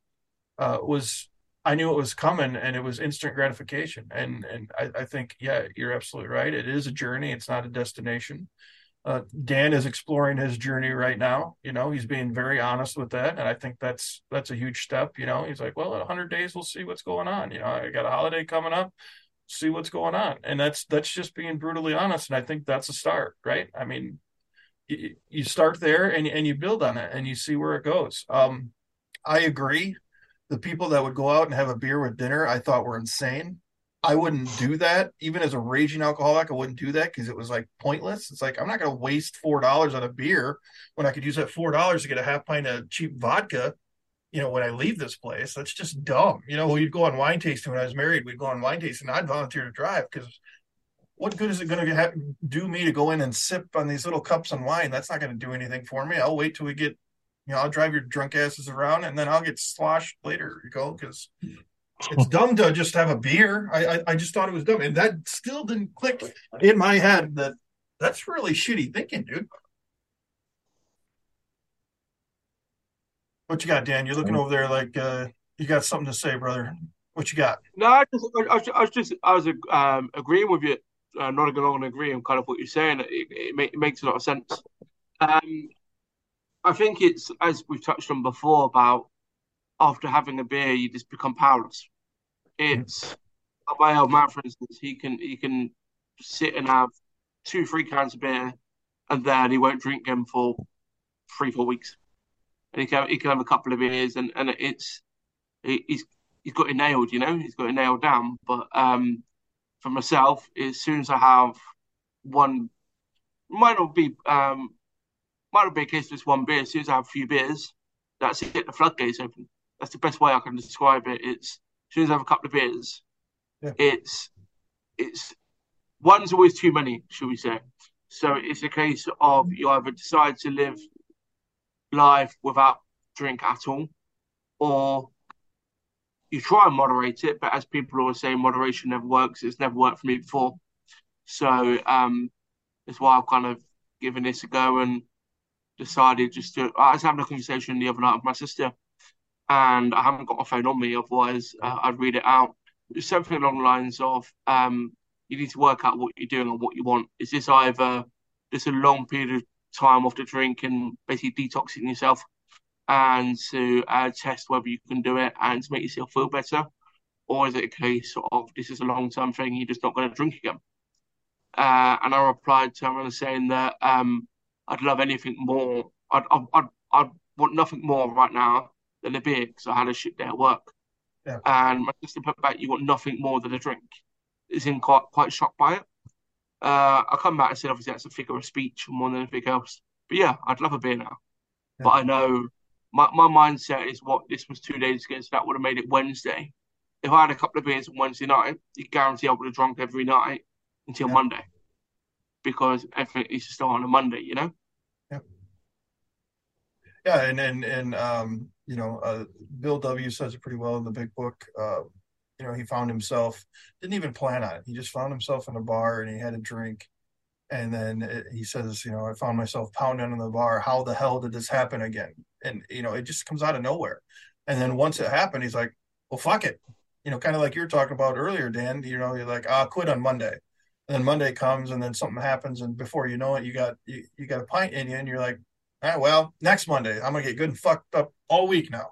uh, was I knew it was coming and it was instant gratification. And and I, I, think, yeah, you're absolutely right. It is a journey, it's not a destination. Uh, Dan is exploring his journey right now. You know, he's being very honest with that. And I think that's that's a huge step. You know, he's like, well, in 100 days, we'll see what's going on. You know, I got a holiday coming up, see what's going on. And that's that's just being brutally honest. And I think that's a start, right? I mean, you, you start there and, and you build on it and you see where it goes. Um, I agree the people that would go out and have a beer with dinner, I thought were insane. I wouldn't do that. Even as a raging alcoholic, I wouldn't do that because it was like pointless. It's like I'm not going to waste four dollars on a beer when I could use that four dollars to get a half pint of cheap vodka. You know, when I leave this place, that's just dumb. You know, we'd go on wine tasting when I was married. We'd go on wine tasting. I'd volunteer to drive because what good is it going to do me to go in and sip on these little cups of wine? That's not going to do anything for me. I'll wait till we get, you know, I'll drive your drunk asses around and then I'll get sloshed later. You go because it's dumb to just have a beer. I, I, I just thought it was dumb, and that still didn't click in my head that that's really shitty thinking, dude. What you got, Dan? You're looking over there like uh, you got something to say, brother. What you got? No, I, just, I, was, I was just I was um, agreeing with you. Uh, not going to agree on kind of what you're saying. It, it, it, makes a lot of sense. Um, I think it's as we've touched on before about after having a beer, you just become powerless. It's my old man, for instance, he can he can sit and have two, three cans of beer, and then he won't drink them for three, four weeks. And he can he can have a couple of beers, and and it's he's he's got it nailed, you know, he's got it nailed down. But um, for myself, as soon as I have one, might not be um, might not be a case of just one beer. As soon as I have a few beers, that's it. The floodgates open. That's the best way I can describe it. It's as soon as I have a couple of beers, yeah. it's it's one's always too many, should we say? So it's a case of you either decide to live life without drink at all, or you try and moderate it. But as people always say, moderation never works. It's never worked for me before. So um, that's why I've kind of given this a go and decided just to. I was having a conversation the other night with my sister, and I haven't got my phone on me. Otherwise, uh, I'd read it out. It's something along the lines of um, you need to work out what you're doing and what you want. Is this either just a long period of time off the drink and basically detoxing yourself and to uh, test whether you can do it and to make yourself feel better? Or is it a case of this is a long term thing, you're just not going to drink again? Uh, and I replied to him saying that um, I'd love anything more. I'd, I'd, I'd, I'd want nothing more right now than a beer because I had a shit day at work. Yeah. And my sister put back, "You want nothing more than a drink." Is in quite quite shocked by it. Uh, I come back and said, obviously that's a figure of speech more than anything else. But yeah, I'd love a beer now. Yeah. But I know my, my mindset is what this was two days ago, so that would have made it Wednesday. If I had a couple of beers on Wednesday night, you guarantee I would have drunk every night until yeah. Monday. Because everything is still on a Monday, you know? Yeah. And and and um you know, uh, Bill W says it pretty well in the big book. Uh, you know, he found himself didn't even plan on it. He just found himself in a bar and he had a drink. And then it, he says, you know, I found myself pounding on the bar. How the hell did this happen again? And you know, it just comes out of nowhere. And then once it happened, he's like, well, fuck it. You know, kind of like you were talking about earlier, Dan. You know, you're like, I'll quit on Monday. And then Monday comes, and then something happens, and before you know it, you got you, you got a pint in you, and you're like, ah, well, next Monday, I'm gonna get good and fucked up all week now,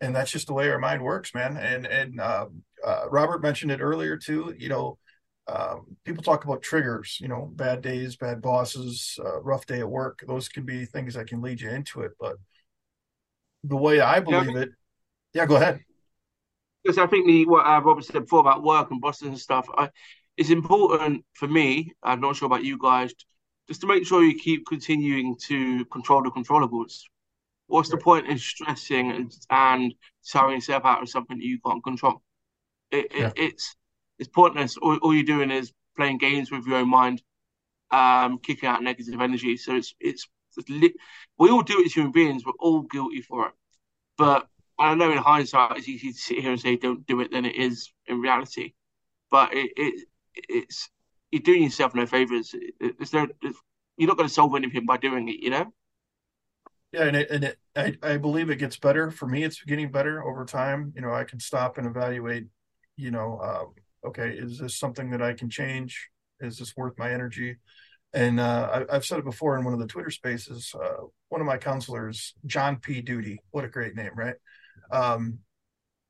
and that's just the way our mind works, man. And and uh, uh, Robert mentioned it earlier too. You know, um, people talk about triggers. You know, bad days, bad bosses, uh, rough day at work. Those can be things that can lead you into it. But the way I believe yeah. it, yeah, go ahead. Because I think the what uh, Robert said before about work and bosses and stuff, I, it's important for me. I'm not sure about you guys just to make sure you keep continuing to control the controllables. What's the point in stressing and, and tiring yourself out of something that you can't control? It, yeah. it, it's it's pointless. All, all, you're doing is playing games with your own mind, um, kicking out negative energy. So it's it's, it's li- we all do it as human beings. We're all guilty for it. But I know in hindsight, it's easy to sit here and say don't do it than it is in reality. But it, it it's you're doing yourself no favors. You're not going to solve anything by doing it, you know. Yeah, and it, and it, I, I believe it gets better. For me, it's getting better over time. You know, I can stop and evaluate. You know, um, okay, is this something that I can change? Is this worth my energy? And uh, I, have said it before in one of the Twitter spaces. Uh, one of my counselors, John P. Duty, what a great name, right? Um,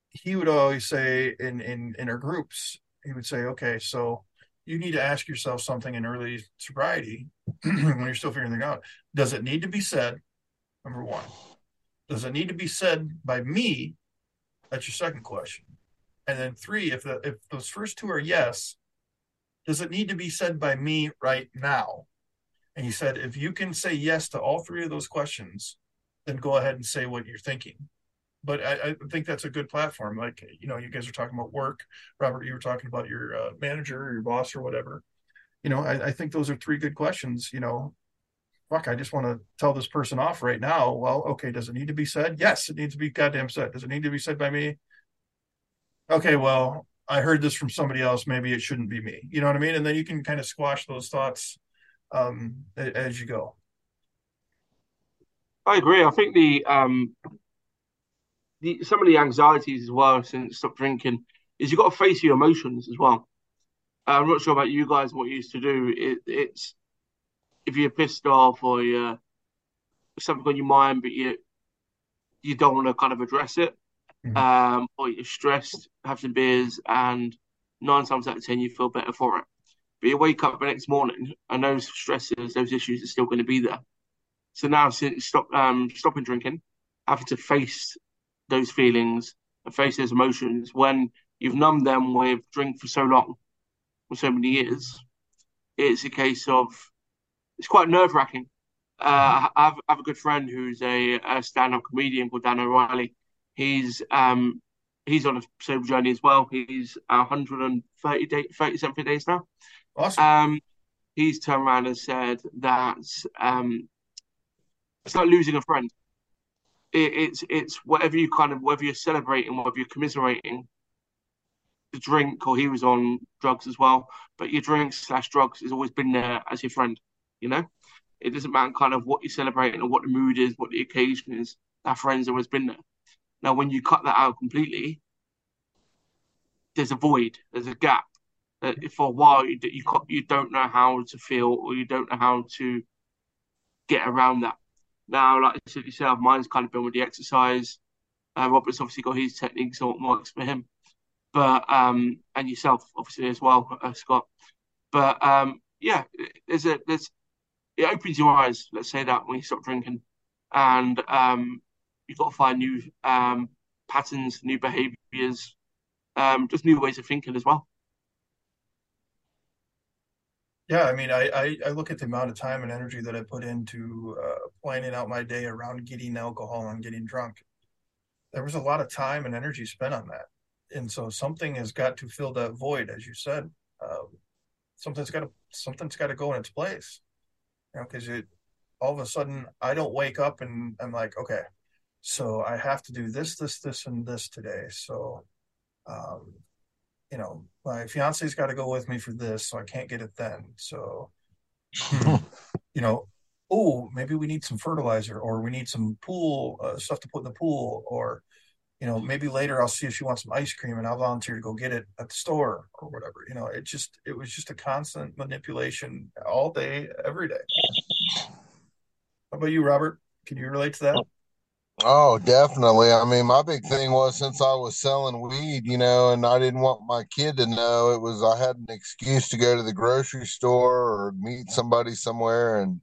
he would always say in in in our groups, he would say, okay, so you need to ask yourself something in early sobriety (clears throat) when you're still figuring things out. Does it need to be said? Number one. Does it need to be said by me? That's your second question. And then three, if the if those first two are yes, does it need to be said by me right now? And he said, if you can say yes to all three of those questions, then go ahead and say what you're thinking. But I, I think that's a good platform. Like, you know, you guys are talking about work. Robert, you were talking about your uh, manager or your boss or whatever. You know, I, I think those are three good questions. You know, fuck, I just want to tell this person off right now. Well, okay, does it need to be said? Yes, it needs to be goddamn said. Does it need to be said by me? Okay, well, I heard this from somebody else. Maybe it shouldn't be me. You know what I mean? And then you can kind of squash those thoughts um, as you go. I agree. I think the um, the some of the anxieties as well since stop drinking is you've got to face your emotions as well. Uh, I'm not sure about you guys what you used to do. It, it's if you're pissed off or you're something on your mind, but you you don't want to kind of address it, mm-hmm. um, or you're stressed, have some beers, and nine times out of ten you feel better for it. But you wake up the next morning and those stresses, those issues are still going to be there. So now, since stop um, stopping drinking, having to face those feelings and face those emotions when you've numbed them with drink for so long, for so many years, it's a case of it's quite nerve wracking. Uh, I, have, I have a good friend who's a, a stand up comedian called Dan O'Reilly. He's um, he's on a sober journey as well. He's 130 day, 30 something days now. Awesome. Um, he's turned around and said that um, it's like losing a friend. It, it's it's whatever you kind of whether you're celebrating, whether you're commiserating the drink, or he was on drugs as well. But your drink slash drugs has always been there as your friend. You know, it doesn't matter kind of what you're celebrating or what the mood is, what the occasion is. That friend's always been there. Now, when you cut that out completely, there's a void, there's a gap. That for a while you you you don't know how to feel or you don't know how to get around that. Now, like said yourself, mine's kind of been with the exercise. Uh, Robert's obviously got his techniques and what works for him, but um, and yourself obviously as well, uh, Scott. But um, yeah, there's a there's it opens your eyes. Let's say that when you stop drinking, and um, you've got to find new um, patterns, new behaviours, um, just new ways of thinking as well. Yeah, I mean, I, I, I, look at the amount of time and energy that I put into uh, planning out my day around getting alcohol and getting drunk. There was a lot of time and energy spent on that, and so something has got to fill that void, as you said. Um, something's got to something's got to go in its place, you know, because it all of a sudden I don't wake up and I'm like, okay, so I have to do this, this, this, and this today. So um, you know, my fiance's got to go with me for this, so I can't get it then. So, (laughs) you know, oh, maybe we need some fertilizer or we need some pool uh, stuff to put in the pool, or, you know, maybe later I'll see if she wants some ice cream and I'll volunteer to go get it at the store or whatever. You know, it just, it was just a constant manipulation all day, every day. How about you, Robert? Can you relate to that? Oh, definitely. I mean, my big thing was since I was selling weed, you know, and I didn't want my kid to know it was I had an excuse to go to the grocery store or meet somebody somewhere. And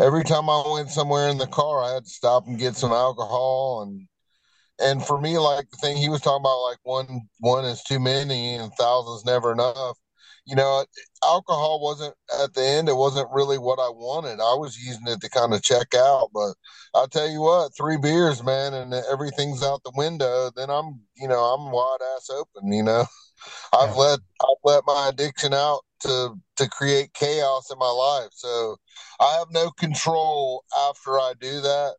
every time I went somewhere in the car, I had to stop and get some alcohol. And and for me, like the thing he was talking about, like one one is too many and thousands never enough you know, alcohol wasn't at the end. It wasn't really what I wanted. I was using it to kind of check out. But I'll tell you what, three beers, man, and everything's out the window. Then I'm, you know, I'm wide ass open. You know, (laughs) I've yeah. let I've let my addiction out to to create chaos in my life. So I have no control after I do that.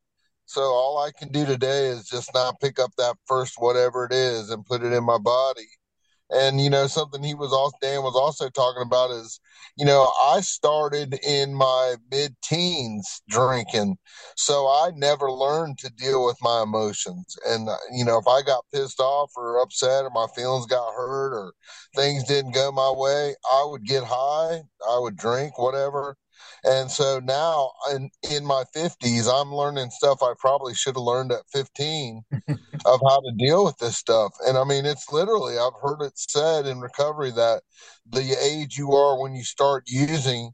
So all I can do today is just not pick up that first whatever it is and put it in my body and you know, something he was also Dan was also talking about is, you know, I started in my mid teens drinking, so I never learned to deal with my emotions. And uh, you know, if I got pissed off or upset or my feelings got hurt or things didn't go my way, I would get high, I would drink, whatever. And so now in, in my 50s, I'm learning stuff I probably should have learned at 15 (laughs) of how to deal with this stuff. And I mean, it's literally, I've heard it said in recovery that the age you are when you start using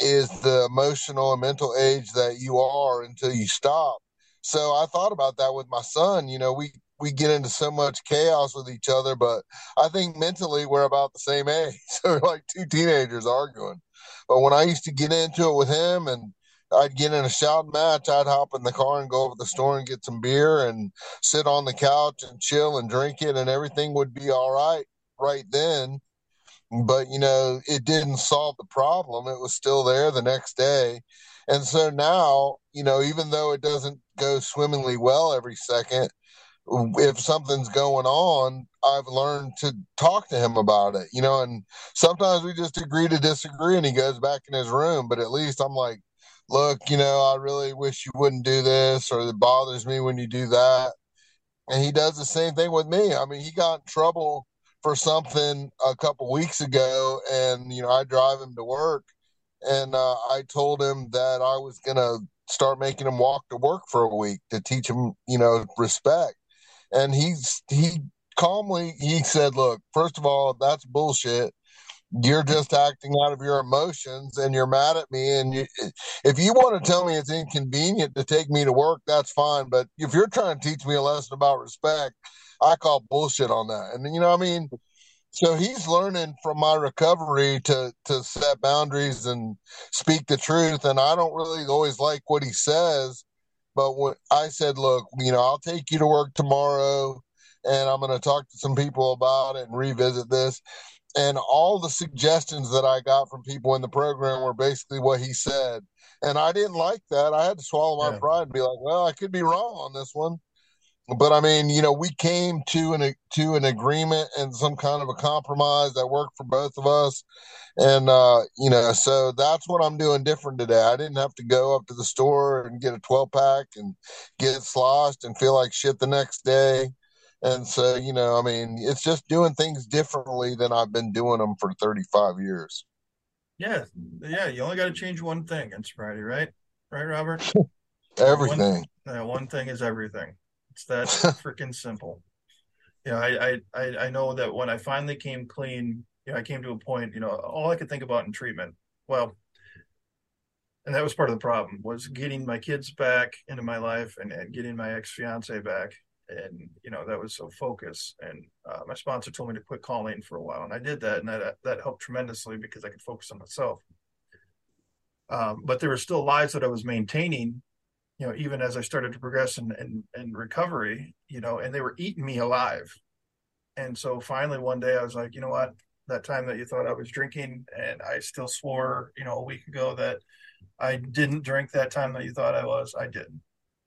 is the emotional and mental age that you are until you stop. So I thought about that with my son. You know, we we get into so much chaos with each other, but I think mentally we're about the same (laughs) age. So we're like two teenagers arguing. But when I used to get into it with him and I'd get in a shouting match, I'd hop in the car and go over to the store and get some beer and sit on the couch and chill and drink it and everything would be all right right then. But you know, it didn't solve the problem. It was still there the next day. And so now, you know, even though it doesn't go swimmingly well every second, if something's going on, I've learned to talk to him about it, you know, and sometimes we just agree to disagree and he goes back in his room, but at least I'm like, look, you know, I really wish you wouldn't do this or it bothers me when you do that. And he does the same thing with me. I mean, he got in trouble for something a couple weeks ago and, you know, I drive him to work and uh, I told him that I was going to start making him walk to work for a week to teach him, you know, respect and he's he calmly he said, "Look, first of all, that's bullshit. You're just acting out of your emotions, and you're mad at me. And you, if you want to tell me it's inconvenient to take me to work, that's fine. But if you're trying to teach me a lesson about respect, I call bullshit on that. And you know, I mean." So he's learning from my recovery to to set boundaries and speak the truth. And I don't really always like what he says, but when I said, look, you know, I'll take you to work tomorrow and I'm going to talk to some people about it and revisit this. And all the suggestions that I got from people in the program were basically what he said. And I didn't like that. I had to swallow my yeah. pride and be like, well, I could be wrong on this one but I mean, you know, we came to an to an agreement and some kind of a compromise that worked for both of us, and uh, you know, so that's what I'm doing different today. I didn't have to go up to the store and get a 12 pack and get sloshed and feel like shit the next day. And so, you know, I mean, it's just doing things differently than I've been doing them for 35 years. Yeah, yeah. You only got to change one thing in sobriety, right? Right, Robert? (laughs) everything. One, one thing is everything. It's that (laughs) freaking simple. You know, I, I I know that when I finally came clean, you know, I came to a point, you know, all I could think about in treatment, well, and that was part of the problem was getting my kids back into my life and, and getting my ex fiance back. And, you know, that was so focus. And uh, my sponsor told me to quit calling for a while. And I did that. And that, that helped tremendously because I could focus on myself. Um, but there were still lives that I was maintaining you know, even as I started to progress in, in, recovery, you know, and they were eating me alive. And so finally one day I was like, you know what, that time that you thought I was drinking and I still swore, you know, a week ago that I didn't drink that time that you thought I was, I did.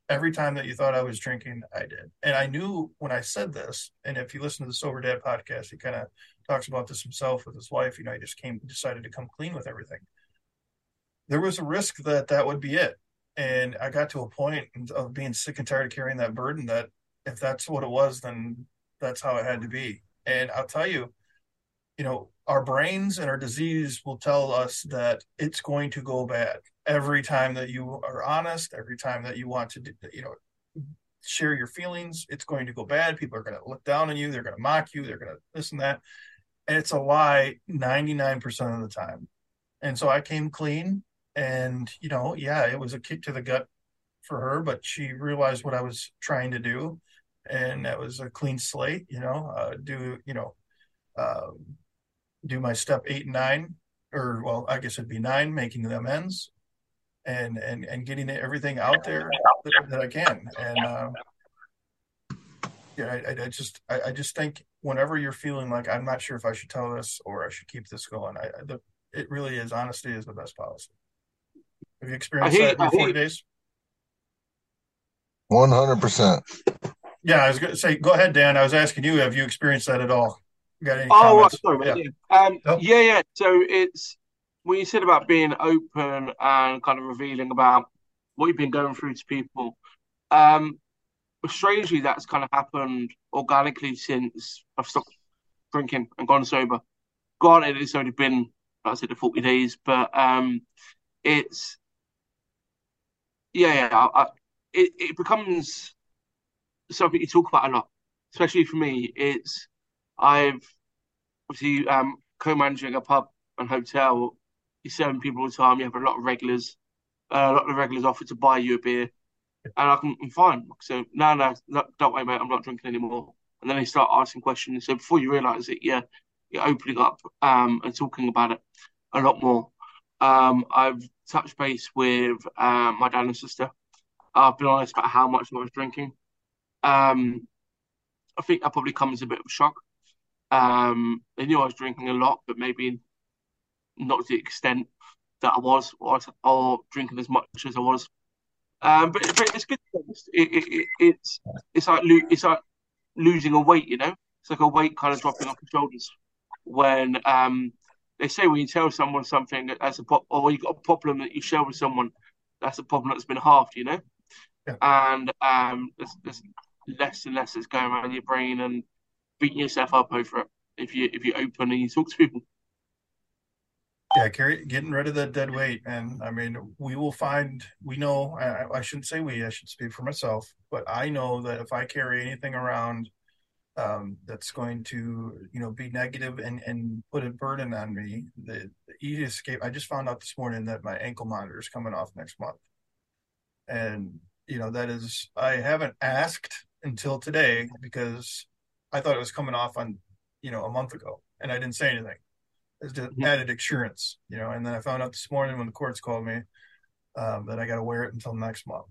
Every time that you thought I was drinking, I did. And I knew when I said this, and if you listen to the Sober Dad podcast, he kind of talks about this himself with his wife, you know, he just came, decided to come clean with everything. There was a risk that that would be it and I got to a point of being sick and tired of carrying that burden that if that's what it was, then that's how it had to be. And I'll tell you, you know, our brains and our disease will tell us that it's going to go bad every time that you are honest, every time that you want to, you know, share your feelings, it's going to go bad. People are going to look down on you. They're going to mock you. They're going to this and that. And it's a lie 99% of the time. And so I came clean and you know yeah it was a kick to the gut for her but she realized what i was trying to do and that was a clean slate you know uh, do you know uh, do my step eight and nine or well i guess it'd be nine making the amends and and and getting everything out there that, that i can and uh, yeah I, I just I, I, just think whenever you're feeling like i'm not sure if i should tell this or i should keep this going i, the, it really is honesty is the best policy have you experienced hate, that in 40 days? 100%. Yeah, I was going to say, go ahead, Dan. I was asking you, have you experienced that at all? got any oh, comments? sorry, yeah. Yeah. Um, oh. yeah, yeah. So it's when you said about being open and kind of revealing about what you've been going through to people. Um, strangely, that's kind of happened organically since I've stopped drinking and gone sober. Granted, it's only been, like I said, the 40 days, but um, it's yeah, yeah. I, it it becomes something you talk about a lot, especially for me. It's I've obviously um, co-managing a pub and hotel. You're serving people all the time. You have a lot of regulars. Uh, a lot of regulars offer to buy you a beer. and I can, I'm fine. So no, no, no, don't worry, mate. I'm not drinking anymore. And then they start asking questions. So before you realise it, yeah, you're opening up um, and talking about it a lot more. Um, I've touched base with uh, my dad and sister. I've been honest about how much I was drinking. Um, I think that probably comes a bit of a shock. Um, they knew I was drinking a lot, but maybe not to the extent that I was, or, or drinking as much as I was. Um, but, but it's good. It, it, it, it's it's like it's like losing a weight, you know. It's like a weight kind of dropping off your shoulders when um, they say when you tell someone something that's a pop, or you got a problem that you share with someone, that's a problem that's been halved, you know. Yeah. And um, there's, there's less and less that's going around your brain and beating yourself up over it if you if you open and you talk to people. Yeah, carry getting rid of that dead weight, and I mean, we will find. We know. I, I, shouldn't say we. I should speak for myself, but I know that if I carry anything around um, that's going to, you know, be negative and and put a burden on me, the, the easiest escape. I just found out this morning that my ankle monitor is coming off next month, and you know that is. I haven't asked until today because I thought it was coming off on, you know, a month ago, and I didn't say anything it's just mm-hmm. added insurance, you know. And then I found out this morning when the courts called me um, that I got to wear it until next month.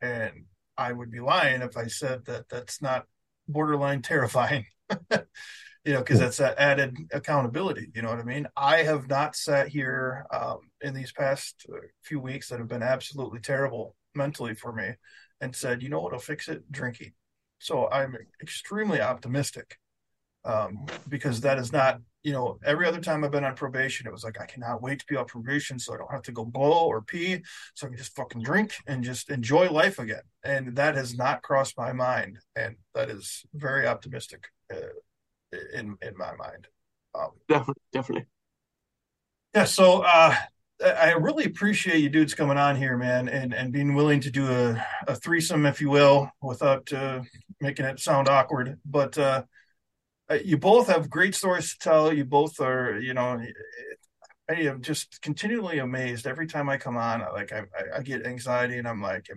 And I would be lying if I said that that's not borderline terrifying, (laughs) you know, because that's that added accountability. You know what I mean? I have not sat here um, in these past uh, few weeks that have been absolutely terrible mentally for me and said, you know what'll fix it? Drinking. So I'm extremely optimistic um, because that is not you know every other time I've been on probation, it was like I cannot wait to be on probation so I don't have to go blow or pee, so I can just fucking drink and just enjoy life again. And that has not crossed my mind, and that is very optimistic uh, in in my mind. Um, definitely, definitely. Yeah. So uh, I really appreciate you dudes coming on here, man, and and being willing to do a, a threesome, if you will, without uh, making it sound awkward, but. Uh, uh, you both have great stories to tell. You both are, you know, I am just continually amazed every time I come on. Like I, I get anxiety, and I'm like,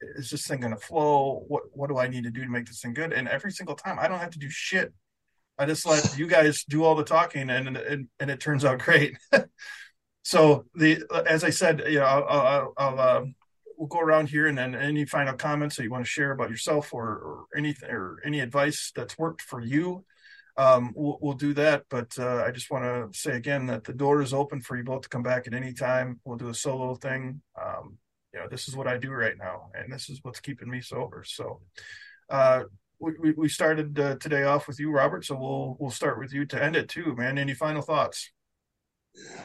is this thing going to flow? What What do I need to do to make this thing good? And every single time, I don't have to do shit. I just let you guys do all the talking, and and, and it turns out great. (laughs) so the as I said, you know, I'll, I'll, I'll uh, we'll go around here, and then any final comments that you want to share about yourself, or, or anything, or any advice that's worked for you um, we'll, we'll, do that. But uh, I just want to say again that the door is open for you both to come back at any time. We'll do a solo thing. Um, you know, this is what I do right now, and this is what's keeping me sober. So, uh, we, we started uh, today off with you, Robert. So we'll we'll start with you to end it too, man. Any final thoughts?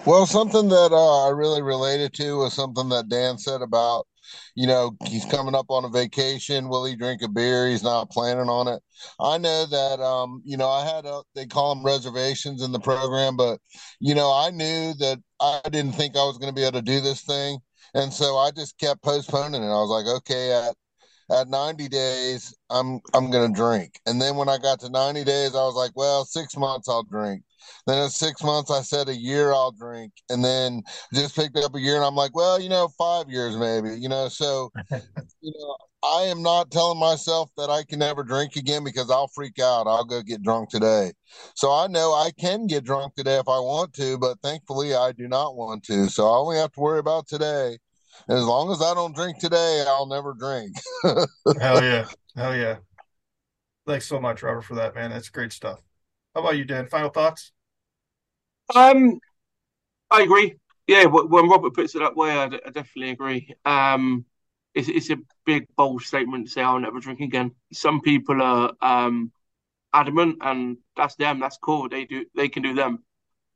Well, something that uh, I really related to was something that Dan said about you know, he's coming up on a vacation. Will he drink a beer? He's not planning on it. I know that, um, you know, I had, a, they call them reservations in the program, but, you know, I knew that I didn't think I was going to be able to do this thing. And so I just kept postponing it. I was like, okay, at, at 90 days, I'm, I'm going to drink. And then when I got to 90 days, I was like, well, six months I'll drink. Then in six months, I said a year I'll drink, and then just picked up a year, and I'm like, well, you know, five years maybe, you know. So, (laughs) you know, I am not telling myself that I can never drink again because I'll freak out. I'll go get drunk today. So I know I can get drunk today if I want to, but thankfully I do not want to. So I only have to worry about today. And as long as I don't drink today, I'll never drink. (laughs) Hell yeah. Hell yeah. Thanks so much, Robert, for that, man. That's great stuff. How about you, Dan? Final thoughts? Um, I agree. Yeah, when Robert puts it that way, I, definitely agree. Um, it's, it's a big bold statement to say I'll never drink again. Some people are um adamant, and that's them. That's cool. They do. They can do them.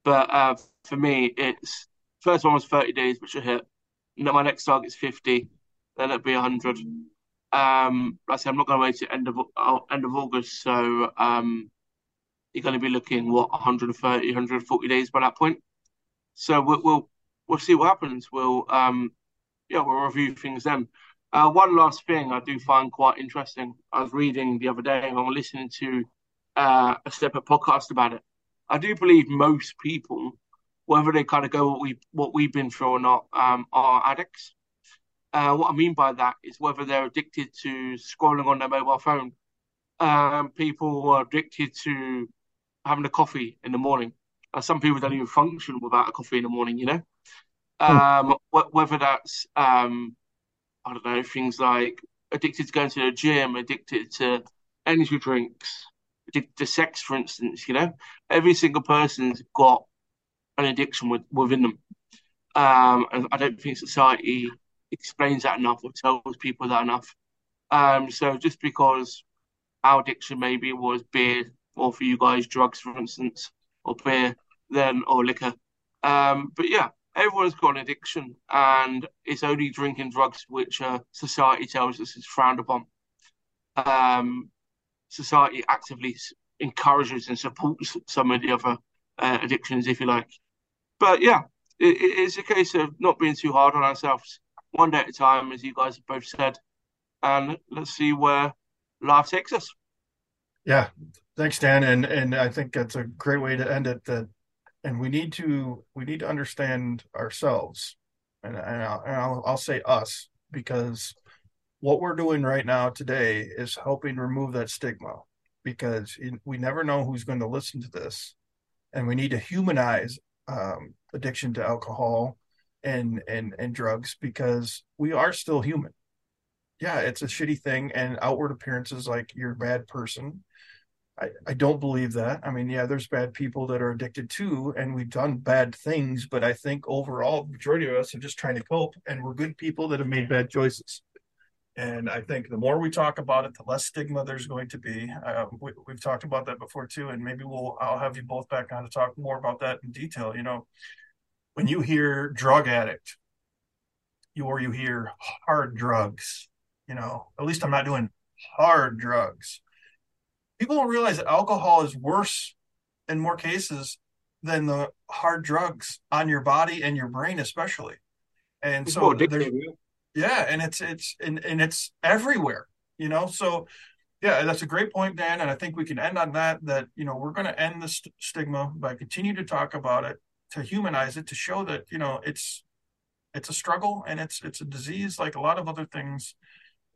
But uh, for me, it's first one was thirty days, which I hit. And my next target is fifty. Then it'll be hundred. Um, like I said, I'm not going to wait to end of uh, end of August, so um, you're going to be looking what 130, 140 days by that point. So we'll we'll, we'll see what happens. We'll um yeah we'll review things then. Uh, one last thing I do find quite interesting. I was reading the other day and I'm listening to uh, a separate podcast about it. I do believe most people, whether they kind of go what we what we've been through or not, um, are addicts. Uh, what I mean by that is whether they're addicted to scrolling on their mobile phone. Um, people are addicted to having a coffee in the morning. Uh, some people don't even function without a coffee in the morning, you know? Um, wh- whether that's, um, I don't know, things like addicted to going to the gym, addicted to energy drinks, addicted to sex, for instance, you know? Every single person's got an addiction with, within them. Um, and I don't think society explains that enough or tells people that enough. Um, so just because our addiction maybe was beer, or for you guys, drugs, for instance, or beer, then or liquor. Um, but yeah, everyone's got an addiction, and it's only drinking drugs which uh, society tells us is frowned upon. Um, society actively encourages and supports some of the other uh, addictions, if you like. But yeah, it, it's a case of not being too hard on ourselves, one day at a time, as you guys have both said, and let's see where life takes us. Yeah, thanks, Dan, and and I think that's a great way to end it. That, and we need to we need to understand ourselves, and and I'll, and I'll, I'll say us because what we're doing right now today is helping remove that stigma because we never know who's going to listen to this, and we need to humanize um, addiction to alcohol and and and drugs because we are still human yeah, it's a shitty thing, and outward appearances like you're a bad person. I, I don't believe that. I mean, yeah, there's bad people that are addicted too, and we've done bad things, but I think overall, majority of us are just trying to cope, and we're good people that have made bad choices. And I think the more we talk about it, the less stigma there's going to be. Uh, we, have talked about that before too, and maybe we'll I'll have you both back on to talk more about that in detail. You know, when you hear drug addict, you or you hear hard drugs, you know, at least I'm not doing hard drugs. People don't realize that alcohol is worse in more cases than the hard drugs on your body and your brain, especially. And it's so, yeah, and it's it's and, and it's everywhere, you know. So, yeah, that's a great point, Dan. And I think we can end on that. That you know, we're going to end the st- stigma by continue to talk about it, to humanize it, to show that you know it's it's a struggle and it's it's a disease like a lot of other things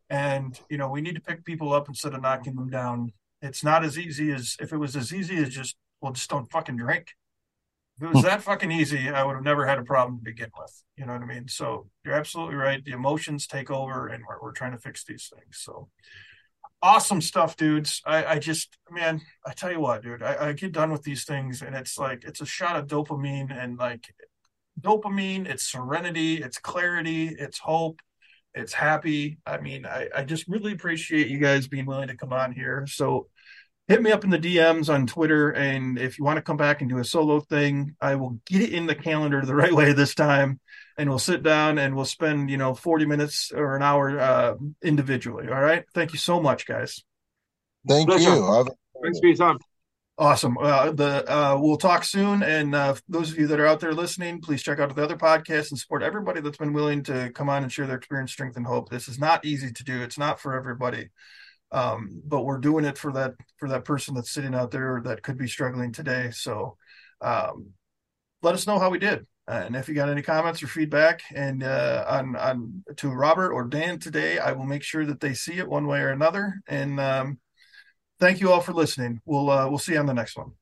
and, you know, we need to pick people up instead of knocking them down. It's not as easy as if it was as easy as just, well, just don't fucking drink. If it was hmm. that fucking easy, I would have never had a problem to begin with. You know what I mean? So you're absolutely right. The emotions take over and we're, we're trying to fix these things. So awesome stuff, dudes. I, I just, man, I tell you what, dude, I, I get done with these things and it's like, it's a shot of dopamine and like dopamine, it's serenity, it's clarity, it's hope it's happy. I mean, I, I just really appreciate you guys being willing to come on here. So hit me up in the DMs on Twitter. And if you want to come back and do a solo thing, I will get it in the calendar the (laughs) right way this time. And we'll sit down and we'll spend, you know, 40 minutes or an hour uh, individually. All right. Thank you so much, guys. Thank Pleasure. you. Thanks for your time. Awesome. Uh, the uh, we'll talk soon, and uh, those of you that are out there listening, please check out the other podcasts and support everybody that's been willing to come on and share their experience, strength, and hope. This is not easy to do. It's not for everybody, um, but we're doing it for that for that person that's sitting out there that could be struggling today. So, um, let us know how we did, and if you got any comments or feedback, and uh, on on to Robert or Dan today, I will make sure that they see it one way or another, and um, thank you all for listening. We'll uh, we'll see you on the next one.